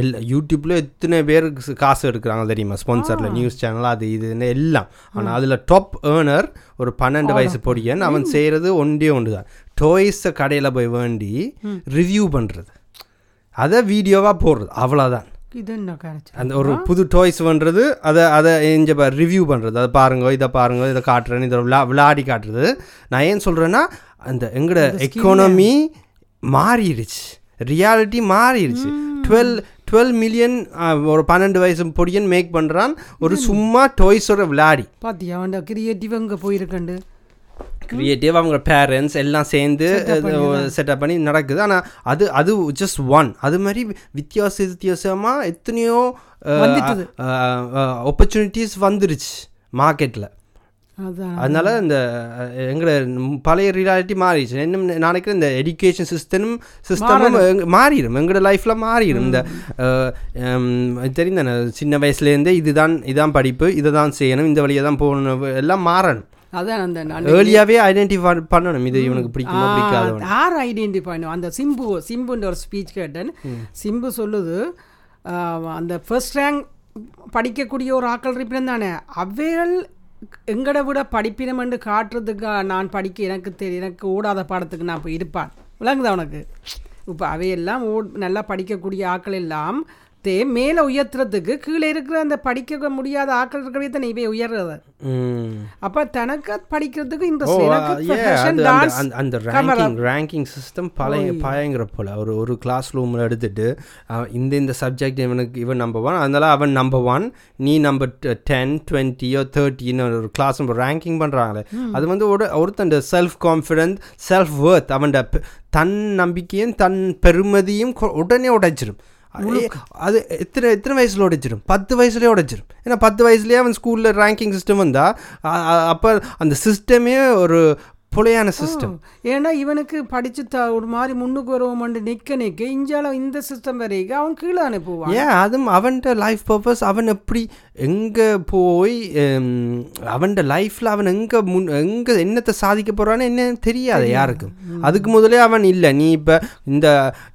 எல்லா யூடியூப்ல எத்தனை பேர் காசு எடுக்கிறாங்க தெரியுமா? ஸ்பான்சரில் நியூஸ் சேனல் அது இதுன்னு எல்லாம். ஆனால் அதில் டாப் ஏர்னர் ஒரு பன்னெண்டு வயசு பொடியன் அவன் செய்கிறது ஒன்றே ஒன்று தான் டோய்ஸை கடையில் போய் வேண்டி ரிவ்யூ பண்ணுறது அதை வீடியோவாக போடுறது. அவ்வளோதான் அந்த ஒரு புது டாய்ஸ் பண்ணுறது அதை அதை எஞ்ச ரிவ்யூ பண்ணுறது அதை பாருங்க இதை பாருங்க இதை காட்டுறேன்னு இதை விளா விளையாடி காட்டுறது. நான் ஏன் சொல்கிறேன்னா அந்த எங்களோட எக்கானமி மாறிடுச்சு. ரியாலிட்டி மாறிடுச்சு. டுவெல் டுவெல் மில்லியன் ஒரு பன்னெண்டு வயசு பொடியன் மேக் பண்ணுறான் ஒரு சும்மா டாய்ஸோட விளையாடி. பாத்தியா அவன் கிரியேட்டிவ் அங்கே போயிருக்கண்டு கிரியேட்டிவ் அவங்க பேரண்ட்ஸ் எல்லாம் சேர்ந்து செட்டப் பண்ணி நடக்குது. ஆனால் அது அது ஜஸ்ட் ஒன் அது மாதிரி வித்தியாச வித்தியாசமாக எத்தனையோ. ஆப்பர்ச்சுனிட்டிஸ் வந்துருச்சு மார்க்கெட்டில் அதனால இந்த அஹ், எங்களோட பழைய ரியாலிட்டி மாறிடுச்சு. என்ன நான் நினைக்கிறேன் இந்த எஜுகேஷன் சிஸ்டமும் சிஸ்டமும் மாறிடும் எங்களோட லைஃப்பில் மாறிடும் இந்த தானே? சின்ன வயசுலேருந்தே இதுதான் இதான் படிப்பு இதை தான் செய்யணும் இந்த வழியை தான் போகணும் எல்லாம் மாறணும். அதான் அந்த ஏர்லியாகவே ஐடென்டிஃபை பண்ணணும். இது இவனுக்கு பிடிக்குமா பிடிக்காதவன். யார் ஐடென்டிஃபை பண்ணும் அந்த சிம்பு சிம்புன்ற ஒரு ஸ்பீச் கேட்டேன். சிம்பு சொல்லுது அந்த ஃபர்ஸ்ட் ரேங்க் படிக்கக்கூடிய ஒரு ஆக்கள் இருப்பினம் தானே? அவைகள் எங்கட விட படிப்பினம் என்று காட்டுறதுக்கு நான் படிக்க எனக்கு தெரியும் எனக்கு ஓடாத பாடத்துக்கு நான் இப்போ இருப்பான். விளங்குதா உனக்கு? இப்போ அவையெல்லாம் ஓ நல்லா படிக்கக்கூடிய ஆக்கள் எல்லாம் தே மேலே உயர்த்துறதுக்கு கீழே இருக்கிற அந்த படிக்க முடியாத ஆக்கள் இருக்கிறவே தானே இவை உயர்றது. அப்போ தனக்கு படிக்கிறதுக்கு dance, அந்த-. ரேங்கிங் ரேங்கிங் சிஸ்டம் பழைய பயங்கர போல. ஒரு ஒரு கிளாஸ் ரூமில் எடுத்துட்டு இந்த இந்த சப்ஜெக்ட் இவனுக்கு இவன் நம்பர் ஒன் அதனால அவன் நம்பர் ஒன் நீ நம்பர் டென் டுவெண்ட்டியோ தேர்ட்டின்னு ஒரு கிளாஸ் ரேங்கிங் பண்ணுறாங்களே அது வந்து ஒரு ஒருத்தன் செல்ஃப் கான்ஃபிடென்ட் செல்ஃப் ஒர்த் அவன் தன் நம்பிக்கையும் தன் பெருமதியும் உடனே உடைச்சிடும் அது எத்தனை எத்தனை வயசில் உடைச்சிடும் பத்து வயசுலேயே உடைச்சிடும் ஏன்னா பத்து வயசுலேயே அவன் ஸ்கூலில் ரேங்கிங் சிஸ்டம் வந்தால் அப்போ அந்த சிஸ்டமே ஒரு புலையான சிஸ்டம் ஏன்னா இவனுக்கு படிச்சு த ஒரு மாதிரி முன்னுக்கு வருவோம்னு நிற்க நிற்க இஞ்சால இந்த சிஸ்டம் வரைக்கும் அவன் கீழே அனுப்புவான். ஏன்? அதுவும் அவன்கிட்ட லைஃப் பர்பஸ் அவன் எப்படி எங்கே போய் அவன்கிட்ட லைஃப்பில் அவன் எங்கே முன் எங்கே என்னத்தை சாதிக்க போகிறான்னு என்ன தெரியாது யாருக்கும். அதுக்கு முதலே அவன் இல்லை. நீ இப்போ இந்த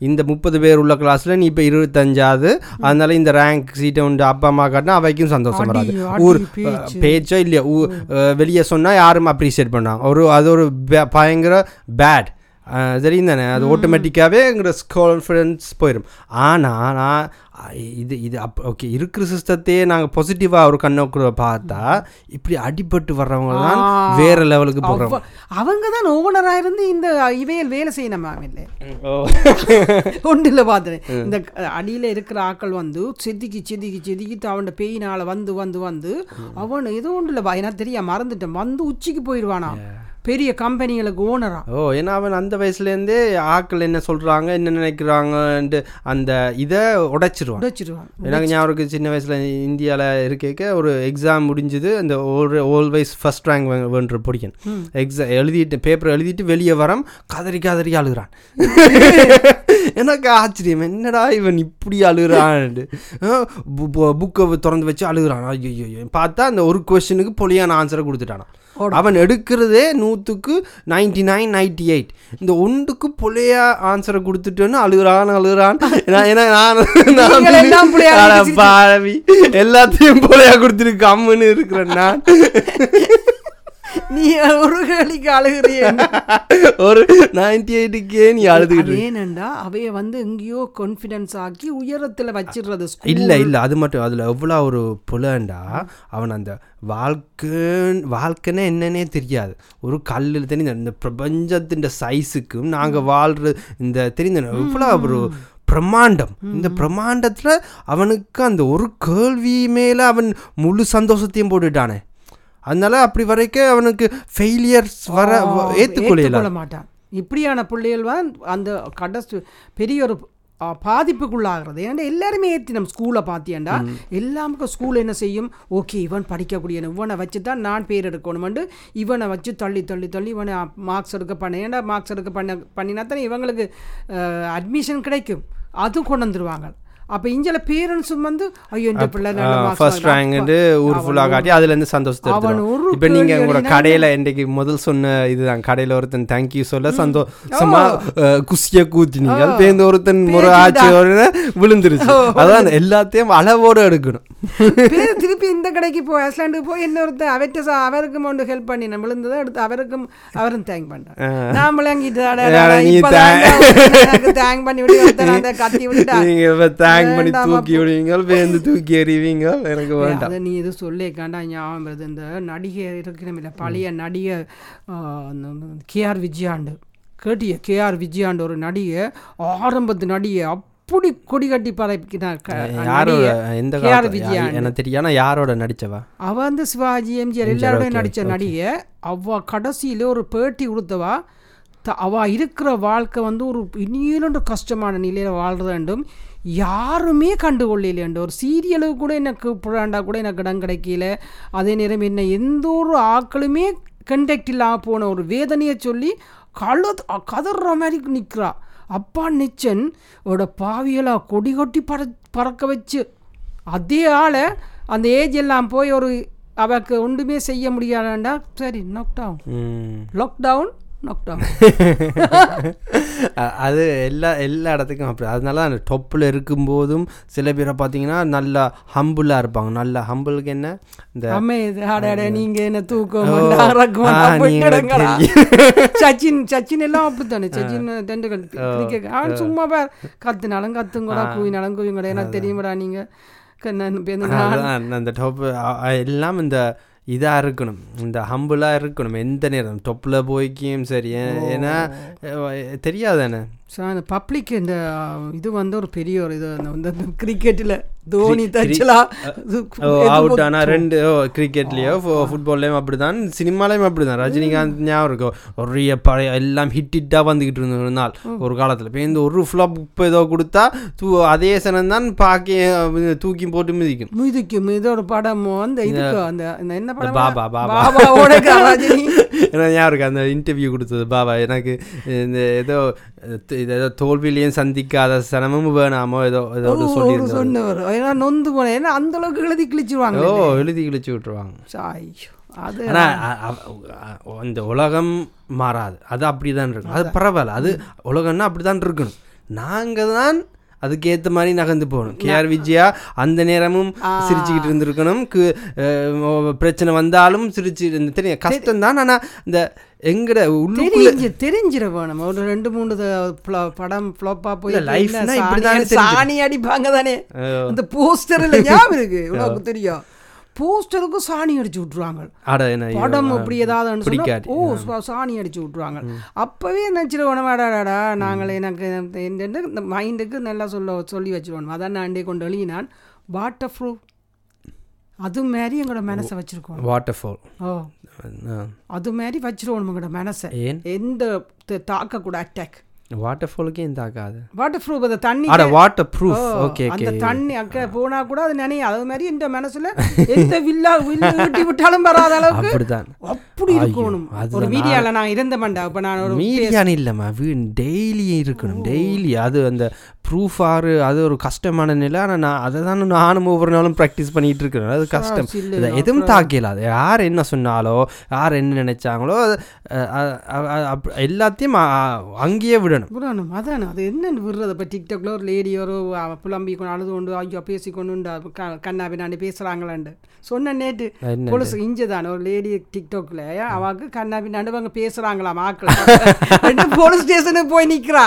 இந்த முப்பது பேர் உள்ள கிளாஸில் நீ இப்போ இருபத்தஞ்சாவது. அதனால இந்த ரேங்க் சீட்டை உண்டு அப்பா அம்மா காட்டினா அவைக்கும் சந்தோஷம் வராது. ஊர் பேச்சு. இல்லையா வெளியே சொன்னால் யாரும் அப்ரிஷியேட் பண்ணாங்க ஒரு அது ஒரு பயங்கர பேட் தெரியும் தானே அது ஆட்டோமேட்டிக்காகவே எங்களோட கான்ஃபிடன்ஸ் போயிடும் ஆனால் நான் இது இது அப் ஓகே இருக்கிற சிஸ்டத்தையே நாங்கள் பாசிட்டிவாக ஒரு கண்ணோக்குள்ள பார்த்தா இப்படி அடிபட்டு வர்றவங்க தான். வேற லெவலுக்கு போடுறவங்க அவ- அவங்க தான் ஓனராக இருந்து இந்த இவையல் வேலை செய்யணும் இல்லை. ஓ. ஒன்றில் பார்த்தேன் இந்த அடியில் இருக்கிற ஆக்கள் வந்து செதுக்கி செதுக்கி செதுக்கிட்டு அவன் பெயினால வந்து வந்து வந்து அவன் ஏதோ ஒன்றில் பா. எனக்கு தெரியா மறந்துட்டேன். வந்து உச்சிக்கு போயிடுவானா பெரிய கம்பெனிகளுக்கு ஓனரா ஓ ஏன்னா அவன் அந்த வயசுலேருந்தே ஆக்கள் என்ன சொல்கிறாங்க என்ன நினைக்கிறாங்கன்ட்டு அந்த இதை உடைச்சிருவான். உடைச்சிடுவான் எனக்கு ஞாபகம் சின்ன வயசில் இந்தியாவில் இருக்க ஒரு எக்ஸாம் முடிஞ்சது அந்த ஒரு ஆல்வேஸ் ஃபர்ஸ்ட் ரேங்க் வேண்ட பிடிக்கும் எக்ஸாம் எழுதிட்டு பேப்பர் எழுதிட்டு வெளியே வரம் கதறி கதறி அழுகிறான். எனக்கு ஆச்சரியம் என்னடா இவன் இப்படி அழுகிறான்ட்டு. புக்கை திறந்து வச்சு அழுகிறான். ஐயோ பார்த்தா அந்த ஒரு கொஸ்டினுக்கு பொலியான ஆன்சரை கொடுத்துட்டானான் அவன் எடுக்கிறதே நூற்றுக்கு நைன்டி நைன் நைன்டி எயிட் இந்த ஒன்றுக்கு பொலையா ஆன்சரை கொடுத்துட்டேன்னு அழுகிறான் அழுகிறான். ஏன்னா நான் புள்ளையா பாவி. எல்லாத்தையும் பொலையா கொடுத்துருக்கு அம்முன்னு இருக்கிறேன் நான். நீ ஒரு கேளிக்கு அழுகிறிய. ஒரு நைன்டி எயிட்டுக்கே நீ அழுதுகிட்டு. ஏனண்டா? அவைய வந்து எங்கேயோ கான்ஃபிடன்ஸ் ஆக்கி உயரத்துல வச்சிடுறது. இல்ல இல்ல அது மட்டும் அதுல எவ்வளோ ஒரு புலண்டா அவன் அந்த வாழ்க்கை வாழ்க்கைன்னா என்னன்னே தெரியாது. ஒரு கல்லில் தெரிந்த இந்த பிரபஞ்சத்தின் சைஸுக்கும் நாங்க வாழ்ற இந்த தெரிந்த எவ்வளோ ஒரு பிரம்மாண்டம். இந்த பிரம்மாண்டத்துல அவனுக்கு அந்த ஒரு கேள்வி மேல அவன் முழு சந்தோஷத்தையும் போட்டுட்டானே. அதனால அப்படி வரைக்கும் அவனுக்கு ஃபெயிலியர்ஸ் வர ஏத்துக்கொள்ள மாட்டான். இப்படியான பிள்ளைகள் தான் அந்த கடைசி பெரிய ஒரு பாதிப்புக்குள்ளாகிறது. ஏன்னா எல்லாருமே ஏற்றி நம்ம ஸ்கூலை பார்த்தியாண்டா எல்லாமுக்கும் ஸ்கூல் என்ன செய்யும்? ஓகே இவன் படிக்கக்கூடிய இவனை வச்சு தான் நான் பேர் எடுக்கணுமெண்டு இவனை வச்சு தள்ளி தள்ளி தள்ளி இவனை மார்க்ஸ் எடுக்க பண்ண. ஏன்டா மார்க்ஸ் எடுக்க பண்ண பண்ணினா தானே இவங்களுக்கு அட்மிஷன் கிடைக்கும். அதுவும் கொண்டு வந்துருவாங்க. அப்போ இஞ்சல பேரண்ட்ஸும் வந்து ஐயோ இந்த பிள்ளை ஃபர்ஸ்ட். ரேங்க்ட்டு ஊர் ஃபுல்லாக காட்டி அதுலேருந்து சந்தோஷத்தை ஒரு இப்போ நீங்கள் உங்களோட கடையில் இன்றைக்கு முதல் சொன்ன இதுதான். கடையில் ஒருத்தன் தேங்க்யூ சொல்ல சந்தோஷமா குசிய கூத்தினீங்க பேருந்து ஒருத்தன் முறை ஆச்சு விழுந்துருச்சு. அதான் எல்லாத்தையும் அளவோடு எடுக்கணும். திருப்பி இந்த கடைக்கு போய் ஐஸ்லாண்டுக்கு போய் இன்னொருத்தர் அவர்கிட்ட சா- அவருக்கும் ஒன்று ஹெல்ப் பண்ணி நம்ம விழுந்ததை எடுத்து அவருக்கும் அவரும் தேங்க் பண்ணார் நான் விளங்கிட்டு தேங்க் பண்ணி விட்டு கத்தி விட்டுட்டா. தேங்க் பண்ணி தூக்கி விடுவீங்க பேருந்து தூக்கி எறிவீங்க எனக்கு வேண்டாம். நீ எதுவும் சொல்லிக்காண்டா ஞாபகம் வருது. இந்த நடிகை இருக்கிறமில்ல பழைய நடிகை கேஆர் விஜயாண்டு. கேட்டிய? கேஆர் விஜயாண்டு ஒரு நடிகை ஆரம்பத்து நடிகை அப்படி கொடி கட்டி பரப்பினார் க- யாரோட. எந்த கே.ஆர். விஜயா. எனக்கு தெரியும் யாரோட நடிச்சவா? அவ வந்து சிவாஜி எம்ஜிஆர் okay, நடித்த. நடிகை. அவ கடைசியில் ஒரு பேட்டி கொடுத்தவா த அவ இருக்கிற வாழ்க்கை வந்து ஒரு இனியலொன்று கஷ்டமான நிலையில் வாழ்றது வேண்டும். யாருமே கண்டுகொள்ளலேண்டு ஒரு சீரியலுக்கு கூட எனக்கு கூப்பிடாண்டா கூட எனக்கு இடம் கிடைக்கல. அதே நேரம் என்ன எந்த ஒரு ஆக்களுமே கண்டக்ட் இல்லாமல் போன ஒரு வேதனையை சொல்லி கழு கதற மாதிரி நிற்கிறா அப்பா நிச்சன் ஓட பாவியலா கொடி கொட்டி பற பறக்க வச்சு அதே ஆளை அந்த ஏஜ் எல்லாம் போய் ஒரு அவக்கு ஒன்றுமே செய்ய முடியாதாண்டா? சரி. லாக்டவுன் நாக் டவுன் அ- அது எல்லா எல்லா இடத்துக்கும் அப்படி. அதனால அந்த டொப்பில் இருக்கும்போதும் சில பேரை பார்த்தீங்கன்னா நல்லா ஹம்புளாக இருப்பாங்க. நல்லா ஹம்புளுக்கு என்ன? இந்த அம்மே இது ஆடாட நீங்க என்ன தூக்கம். சச்சின் சச்சின் எல்லாம் அப்படித்தானே? சச்சின் கிரிக்கெட் அவன் சும்மா பேர். கத்துனாலும் கத்துங்கடா கூவினாலும் கூவிங்கடா. எனக்கு தெரியுமாடா நீங்க. கண்ணன் பேருந்து நான் அதுதான் அந்த டொப்பு எல்லாம் இந்த இதாக இருக்கணும். இந்த ஹம்புளாக இருக்கணும். எந்த நேரம்? டொப்பில் போய்க்கும் சரி. ஏன்னா அஹ், தெரியாதானே சார் பப்ளிக் இந்த இது வந்து ஒரு பெரிய ஒரு இது அந்த கிரிக்கெட்டில் தோனி தச்சலா. அவுட் ஆனால் ரெண்டு கிரிக்கெட்லேயோ ஃபுட்பால்லையும் அப்படி தான் சினிமாலையும் அப்படி தான் ரஜினிகாந்த் ஞாபகம் இருக்கும் ஒரு பழைய எல்லாம் ஹிட் ஹிட்டாக வந்துக்கிட்டு இருந்த ஒரு நாள் ஒரு காலத்தில். இப்போ இந்த ஒரு ஃப்ளாப் இப்போ ஏதோ கொடுத்தா தூ அதே சனம் தான் பார்க்க தூக்கி போட்டு மிதிக்கும். மிதிக்கும். இதோட படம் அந்த இதுக்கு அந்த அந்த என்ன படம்? பாபா, பாபா. ஏன்னா ஞாபகம் இருக்கு அந்த இன்டர்வியூ கொடுத்தது. பாபா எனக்கு இந்த ஏதோ ஏதோ தோல்வியிலையும் சந்திக்காத சனமும் வேணாமோ ஏதோ ஏதோ சொல்லியிருந்தோம் சொன்னவர் ஏன்னா நொந்து போனேன் ஏன்னா அந்த அளவுக்கு எழுதி கிழிச்சிருவாங்க ஓ எழுதி கிழிச்சு விட்டுருவாங்க ஐயோ அது ஆனால் இந்த உலகம் மாறாது அது அப்படி தான் இருக்கும் அது பரவாயில்ல அது உலகம்னா அப்படி தான் இருக்கணும் நாங்கள் தான் அதுக்கேற்ற மாதிரி நகர்ந்து போகணும். கேஆர் விஜயா அந்த நேரமும் சிரிச்சுக்கிட்டு இருந்திருக்கணும். கு- பிரச்சனை வந்தாலும் சிரிச்சு தெரியும். கஷ்டம் தான். ஆனால் இந்த எங்கட உள்ளுக்குள்ள தெரிஞ்சு தெரிஞ்சிட வேணும். ஒரு ரெண்டு மூணு படம் ஃப்ளாப்பா போய் இல்ல, life என்ன னா சாணி- அடிப்பாங்க தானே. அந்த போஸ்டர்ல ஞாபகம் இருக்கு. உனக்கு தெரியும். போஸ்டருக்கு சாணி அடிச்சு ஐயோ, படம் அப்படி ஏதாவது. ஓ சாணி அடிச்சு விட்டுருவாங்க. அப்பவே நினச்சிருவோம் வேடாடாடா நாங்கள் எனக்கு இந்த- மைண்டுக்கு நல்லா சொல்ல சொல்லி வச்சிருவோம். அதான் நான் அண்டே கொண்டு எழுதினான் வாட்டர் ப்ரூஃப் அது மாதிரி எங்களோட மனசை வச்சிருக்கோம். வாட்டர்ஃபால் ஓ. ஆ. அது மாதிரி வச்சிருவோம் எங்களோட மனசை. எந்த தாக்கக்கூட அட்டாக் வாட்டர்ஃபாலுக்கே இந்த ஆகாது வாட்டர் ப்ரூஃப் அந்த தண்ணி அட வாட்டர் ப்ரூஃப் ஓ, ஓகே அந்த ஓகே தண்ணி அக்க போனா கூட அது நினைய அது மாதிரி இந்த மனசுல எந்த வில்லா வில்லு ஊட்டி விட்டாலும் வராத அளவுக்கு அப்படிதான் அப்படி இருக்கணும். ஒரு மீடியால நான் இருந்த மாட்டேன் அப்ப நான் ஒரு மீடியான்னு இல்லைம்மா. வீ டெய்லி இருக்கணும். டெய்லி அது அந்த ப்ரூஃப் ஆறு அது ஒரு கஷ்டமான நிலை. ஆனால் நான் அதை தான் நானும் ஒவ்வொரு நாளும் ப்ராக்டிஸ் பண்ணிட்டு இருக்கிறேன். அது கஷ்டம். இதை எதுவும் தாக்கல அது யார் என்ன சொன்னாலோ யார் என்ன நினைச்சாங்களோ எல்லாத்தையும் அங்கேயே விடணும். புராணம் அதானே. அது என்னன்னு விடுறது இப்போ டிக்டாக்ல ஒரு லேடி ஒரு புலம்பி கொண்டு அழுது கொண்டு ஐயோ பேசி கொண்டு கண்ணா பின்னாடி பேசுகிறாங்களாண்டு சொன்ன நேற்று இஞ்சு தானே. ஒரு லேடி டிக்டாக்ல அவாக்கு கண்ணா பின்னாடி அவங்க பேசுகிறாங்களாம் ஆக்கள். போலீஸ் ஸ்டேஷனுக்கு போய் நிற்கிறா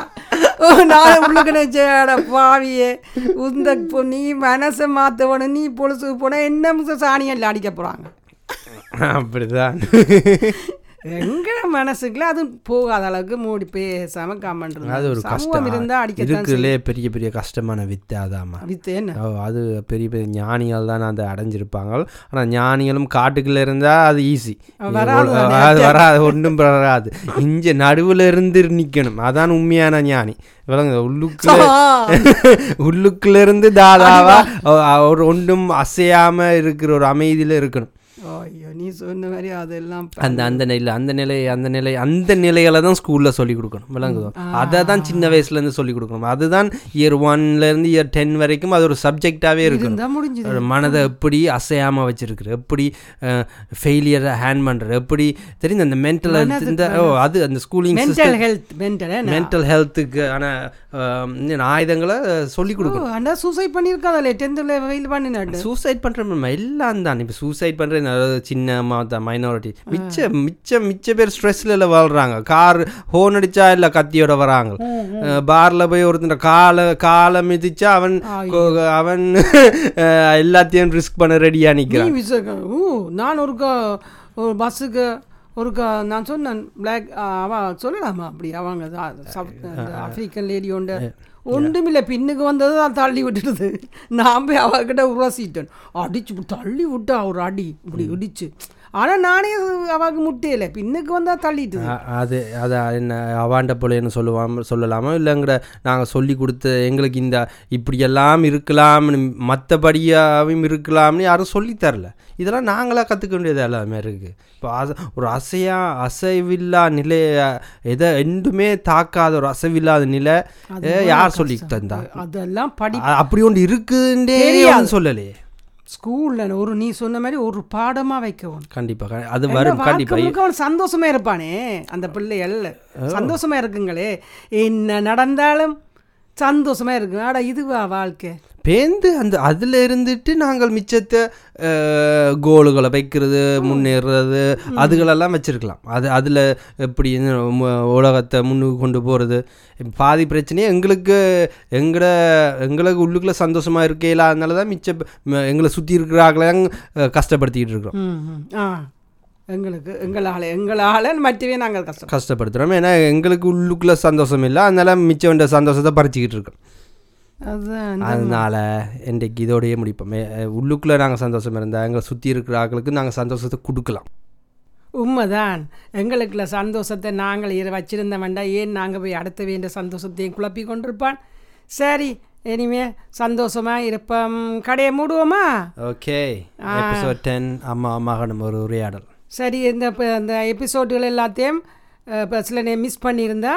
நான் உள்ளுக்கு நினைச்சேட பாவியே. உந்த பொ- நீ மனசை மாற்றவனு நீ பொழுசுக்கு போனால் என்ன சாணியெல்லாம் அடிக்க போகிறாங்க அப்படிதான். எங்க மனசுக்குள்ள அது போகாத அளவுக்கு மூடி பேசாம கமெண்ட் அது ஒரு கஷ்டம். இருந்தா அடிக்கத்தான் இருக்குதுலே பெரிய பெரிய கஷ்டமான வித்தை அதாம்மா. வித்து என்ன? ஓ அது பெரிய பெரிய ஞானிகள் தான் அதை அடைஞ்சிருப்பாங்க ஆனால் ஞானிகளும் காட்டுக்குள்ள இருந்தால் அது ஈஸி வராது அது வராது ஒன்றும் வராது. இங்க நடுவுல இருந்து நிக்கணும். அதான் உண்மையான ஞானி. விளங்க உள்ளுக்குள்ள உள்ளுக்குள்ள இருந்து தாதாவா ஒரு ஒன்றும் அசையாம இருக்கிற ஒரு அமைதியில இருக்கணும். ஐயோ நீ சொன்ன மாதிரி அதெல்லாம் அந்த அந்த நிலை அந்த நிலை அந்த நிலை அந்த நிலைகளை தான் ஸ்கூலில் சொல்லி கொடுக்கணும். விளங்குதோ? அதை தான் சின்ன வயசுலேருந்து சொல்லி கொடுக்கணும். அதுதான் இயர் ஒன்லேருந்து இயர் டென் வரைக்கும் அது ஒரு சப்ஜெக்டாகவே ஒரு மனதை எப்படி அசையாமல் வச்சிருக்கிற எப்படி ஃபெயிலியரை ஹேண்ட் பண்ணுற எப்படி தெரியுது அந்த மென்டல் இந்த ஓ அது அந்த schooling mental health mental mental ஹெல்த்துக்கு ஆன ஆயுதங்களை சொல்லி கொடுக்கணும். அண்ணா சூசைட் பண்ணியிருக்காதல்ல டென்த்தில் வெயில் பண்ணினாட்டு சூசைட் பண்ணுற எல்லாம் தான். இப்போ சூசைட் பண்ணுற சின்ன மைனாரிட்டி மிச்ச மிச்ச மிச்ச பேர் ஸ்ட்ரெஸ்ல வாழ்றாங்க. கார் ஹோன் அடிச்சா இல்லை கத்தியோட வராங்க. பார்ல போய் ஒருத்தன் காலை காலை மிதிச்சா அவன் அவன் எல்லாத்தையும் ரிஸ்க் பண்ண ரெடியாக நீ நிற்கிறான் ஊ நான் ஒரு க- ஒரு பஸ்ஸுக்கு ஒரு க நான் சொன்னேன் பிளாக் அவ சொல்லலாமா? அப்படி அவங்க ஆப்பிரிக்கன் லேடி ஒன்று ஒன்றுமில்லை பின்னுக்கு வந்தது தான் தள்ளி விட்டுடுது நான் போய் அவகிட்ட உரசிட்டேன் அடிச்சு தள்ளி விட்டா ஒரு அடி இப்படி இடிச்சு ஆனால் நானே அவக்கு முட்டையில. பின்னுக்கு வந்தா தள்ளிட்டுது அ- அது அது என்ன அவாண்ட போலேன்னு சொல்லுவாம சொல்லலாமா? இல்லைங்கிற நாங்கள் சொல்லி கொடுத்த எங்களுக்கு இந்த இப்படியெல்லாம் இருக்கலாம்னு மற்றபடியாகவும் இருக்கலாம்னு யாரும் சொல்லித் தரல. இதெல்லாம் நாங்களாக கற்றுக்க வேண்டியது எல்லாமே இருக்குது இப்போ அச ஒரு அசையா அசைவில்லா நிலைய எதை எண்டுமே தாக்காத ஒரு அசைவில்லாத நிலை யார் சொல்லி தந்தா? அதெல்லாம் படி அப்படி ஒன்று இருக்குன்றே தெரியாது. சொல்லலையே. ஸ்கூல்ல ஒரு நீ சொன்ன மாதிரி ஒரு பாடமா வைக்கவும். கண்டிப்பாக அது வரும் கண்டிப்பாக அவன் சந்தோஷமா இருப்பானே அந்த பிள்ளைகள். சந்தோஷமா இருக்குங்களே என்ன நடந்தாலும் சந்தோஷமா இருக்கு ஆடா இதுவா வாழ்க்கை? பேந்து அந்த அதில் இருந்துட்டு நாங்கள் மிச்சத்தை கோலுகளை வைக்கிறது முன்னேறுறது அதுகளெல்லாம் வச்சிருக்கலாம். அது அதில் எப்படி உலகத்தை முன்னுக்கு கொண்டு போகிறது பாதி பிரச்சனையே எங்களுக்கு எங்கள எங்களுக்கு உள்ளுக்குள்ள சந்தோஷமாக இருக்கையில அதனால தான் மிச்ச எங்களை சுற்றி இருக்கிறாங்களாம் கஷ்டப்படுத்திக்கிட்டு இருக்கிறோம். எங்களுக்கு எங்களால் எங்களால் மற்றவே நாங்கள் கஷ்டம். கஷ்டப்படுத்துகிறோம் ஏன்னா எங்களுக்கு உள்ளுக்குள்ள சந்தோஷம் இல்லை. அதனால மிச்ச வேண்டிய சந்தோஷத்தை பறிச்சிக்கிட்டு இருக்கோம். அதனால இன்றைக்கு இதோடயே முடிப்போம். உள்ளுக்குள்ளே நாங்கள் சந்தோஷம் இருந்தால் எங்களை சுற்றி இருக்கிற ஆட்களுக்கு நாங்கள் சந்தோஷத்தை கொடுக்கலாம். உண்மைதான். எங்களுக்குள்ள சந்தோஷத்தை நாங்கள் இரு வச்சிருந்த வேண்டாம் ஏன் நாங்கள் போய் அடுத்த வேண்டிய சந்தோஷத்தையும் குழப்பி கொண்டிருப்பான்? சரி இனிமே சந்தோஷமா இருப்போம். கடையை மூடுவோமா? ஓகே. எபிசோட் டென் அம்மா மகனும் ஒரு உரையாடல். சரி இந்த இப்போ இந்த எபிசோடுகள் எல்லாத்தையும் சில நேரம் மிஸ் பண்ணியிருந்தா?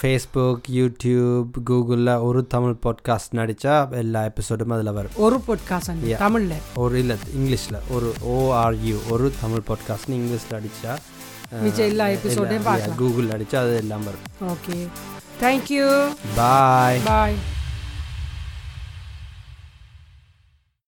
ஃபேஸ்புக் யூடியூப் கூகுளில் ஒரு தமிழ் பாட்காஸ்ட் நடித்தா எல்லா எபிசோடும் அதில் வரும். ஒரு பொட்காசன் தமிழில்? ஒரு இல்லை இங்கிலீஷில். ஒரு ஓஆர்யூ ஒரு தமிழ் பாட்காஸ்ட்னு இங்கிலீஷில் அடித்தா மிச்சம் எல்லா எபிசோடையும் பார்க்கலாம். கூகுள் அடித்தா அது எல்லாம் வரும். ஓகே தேங்க்யூ பாய் பாய்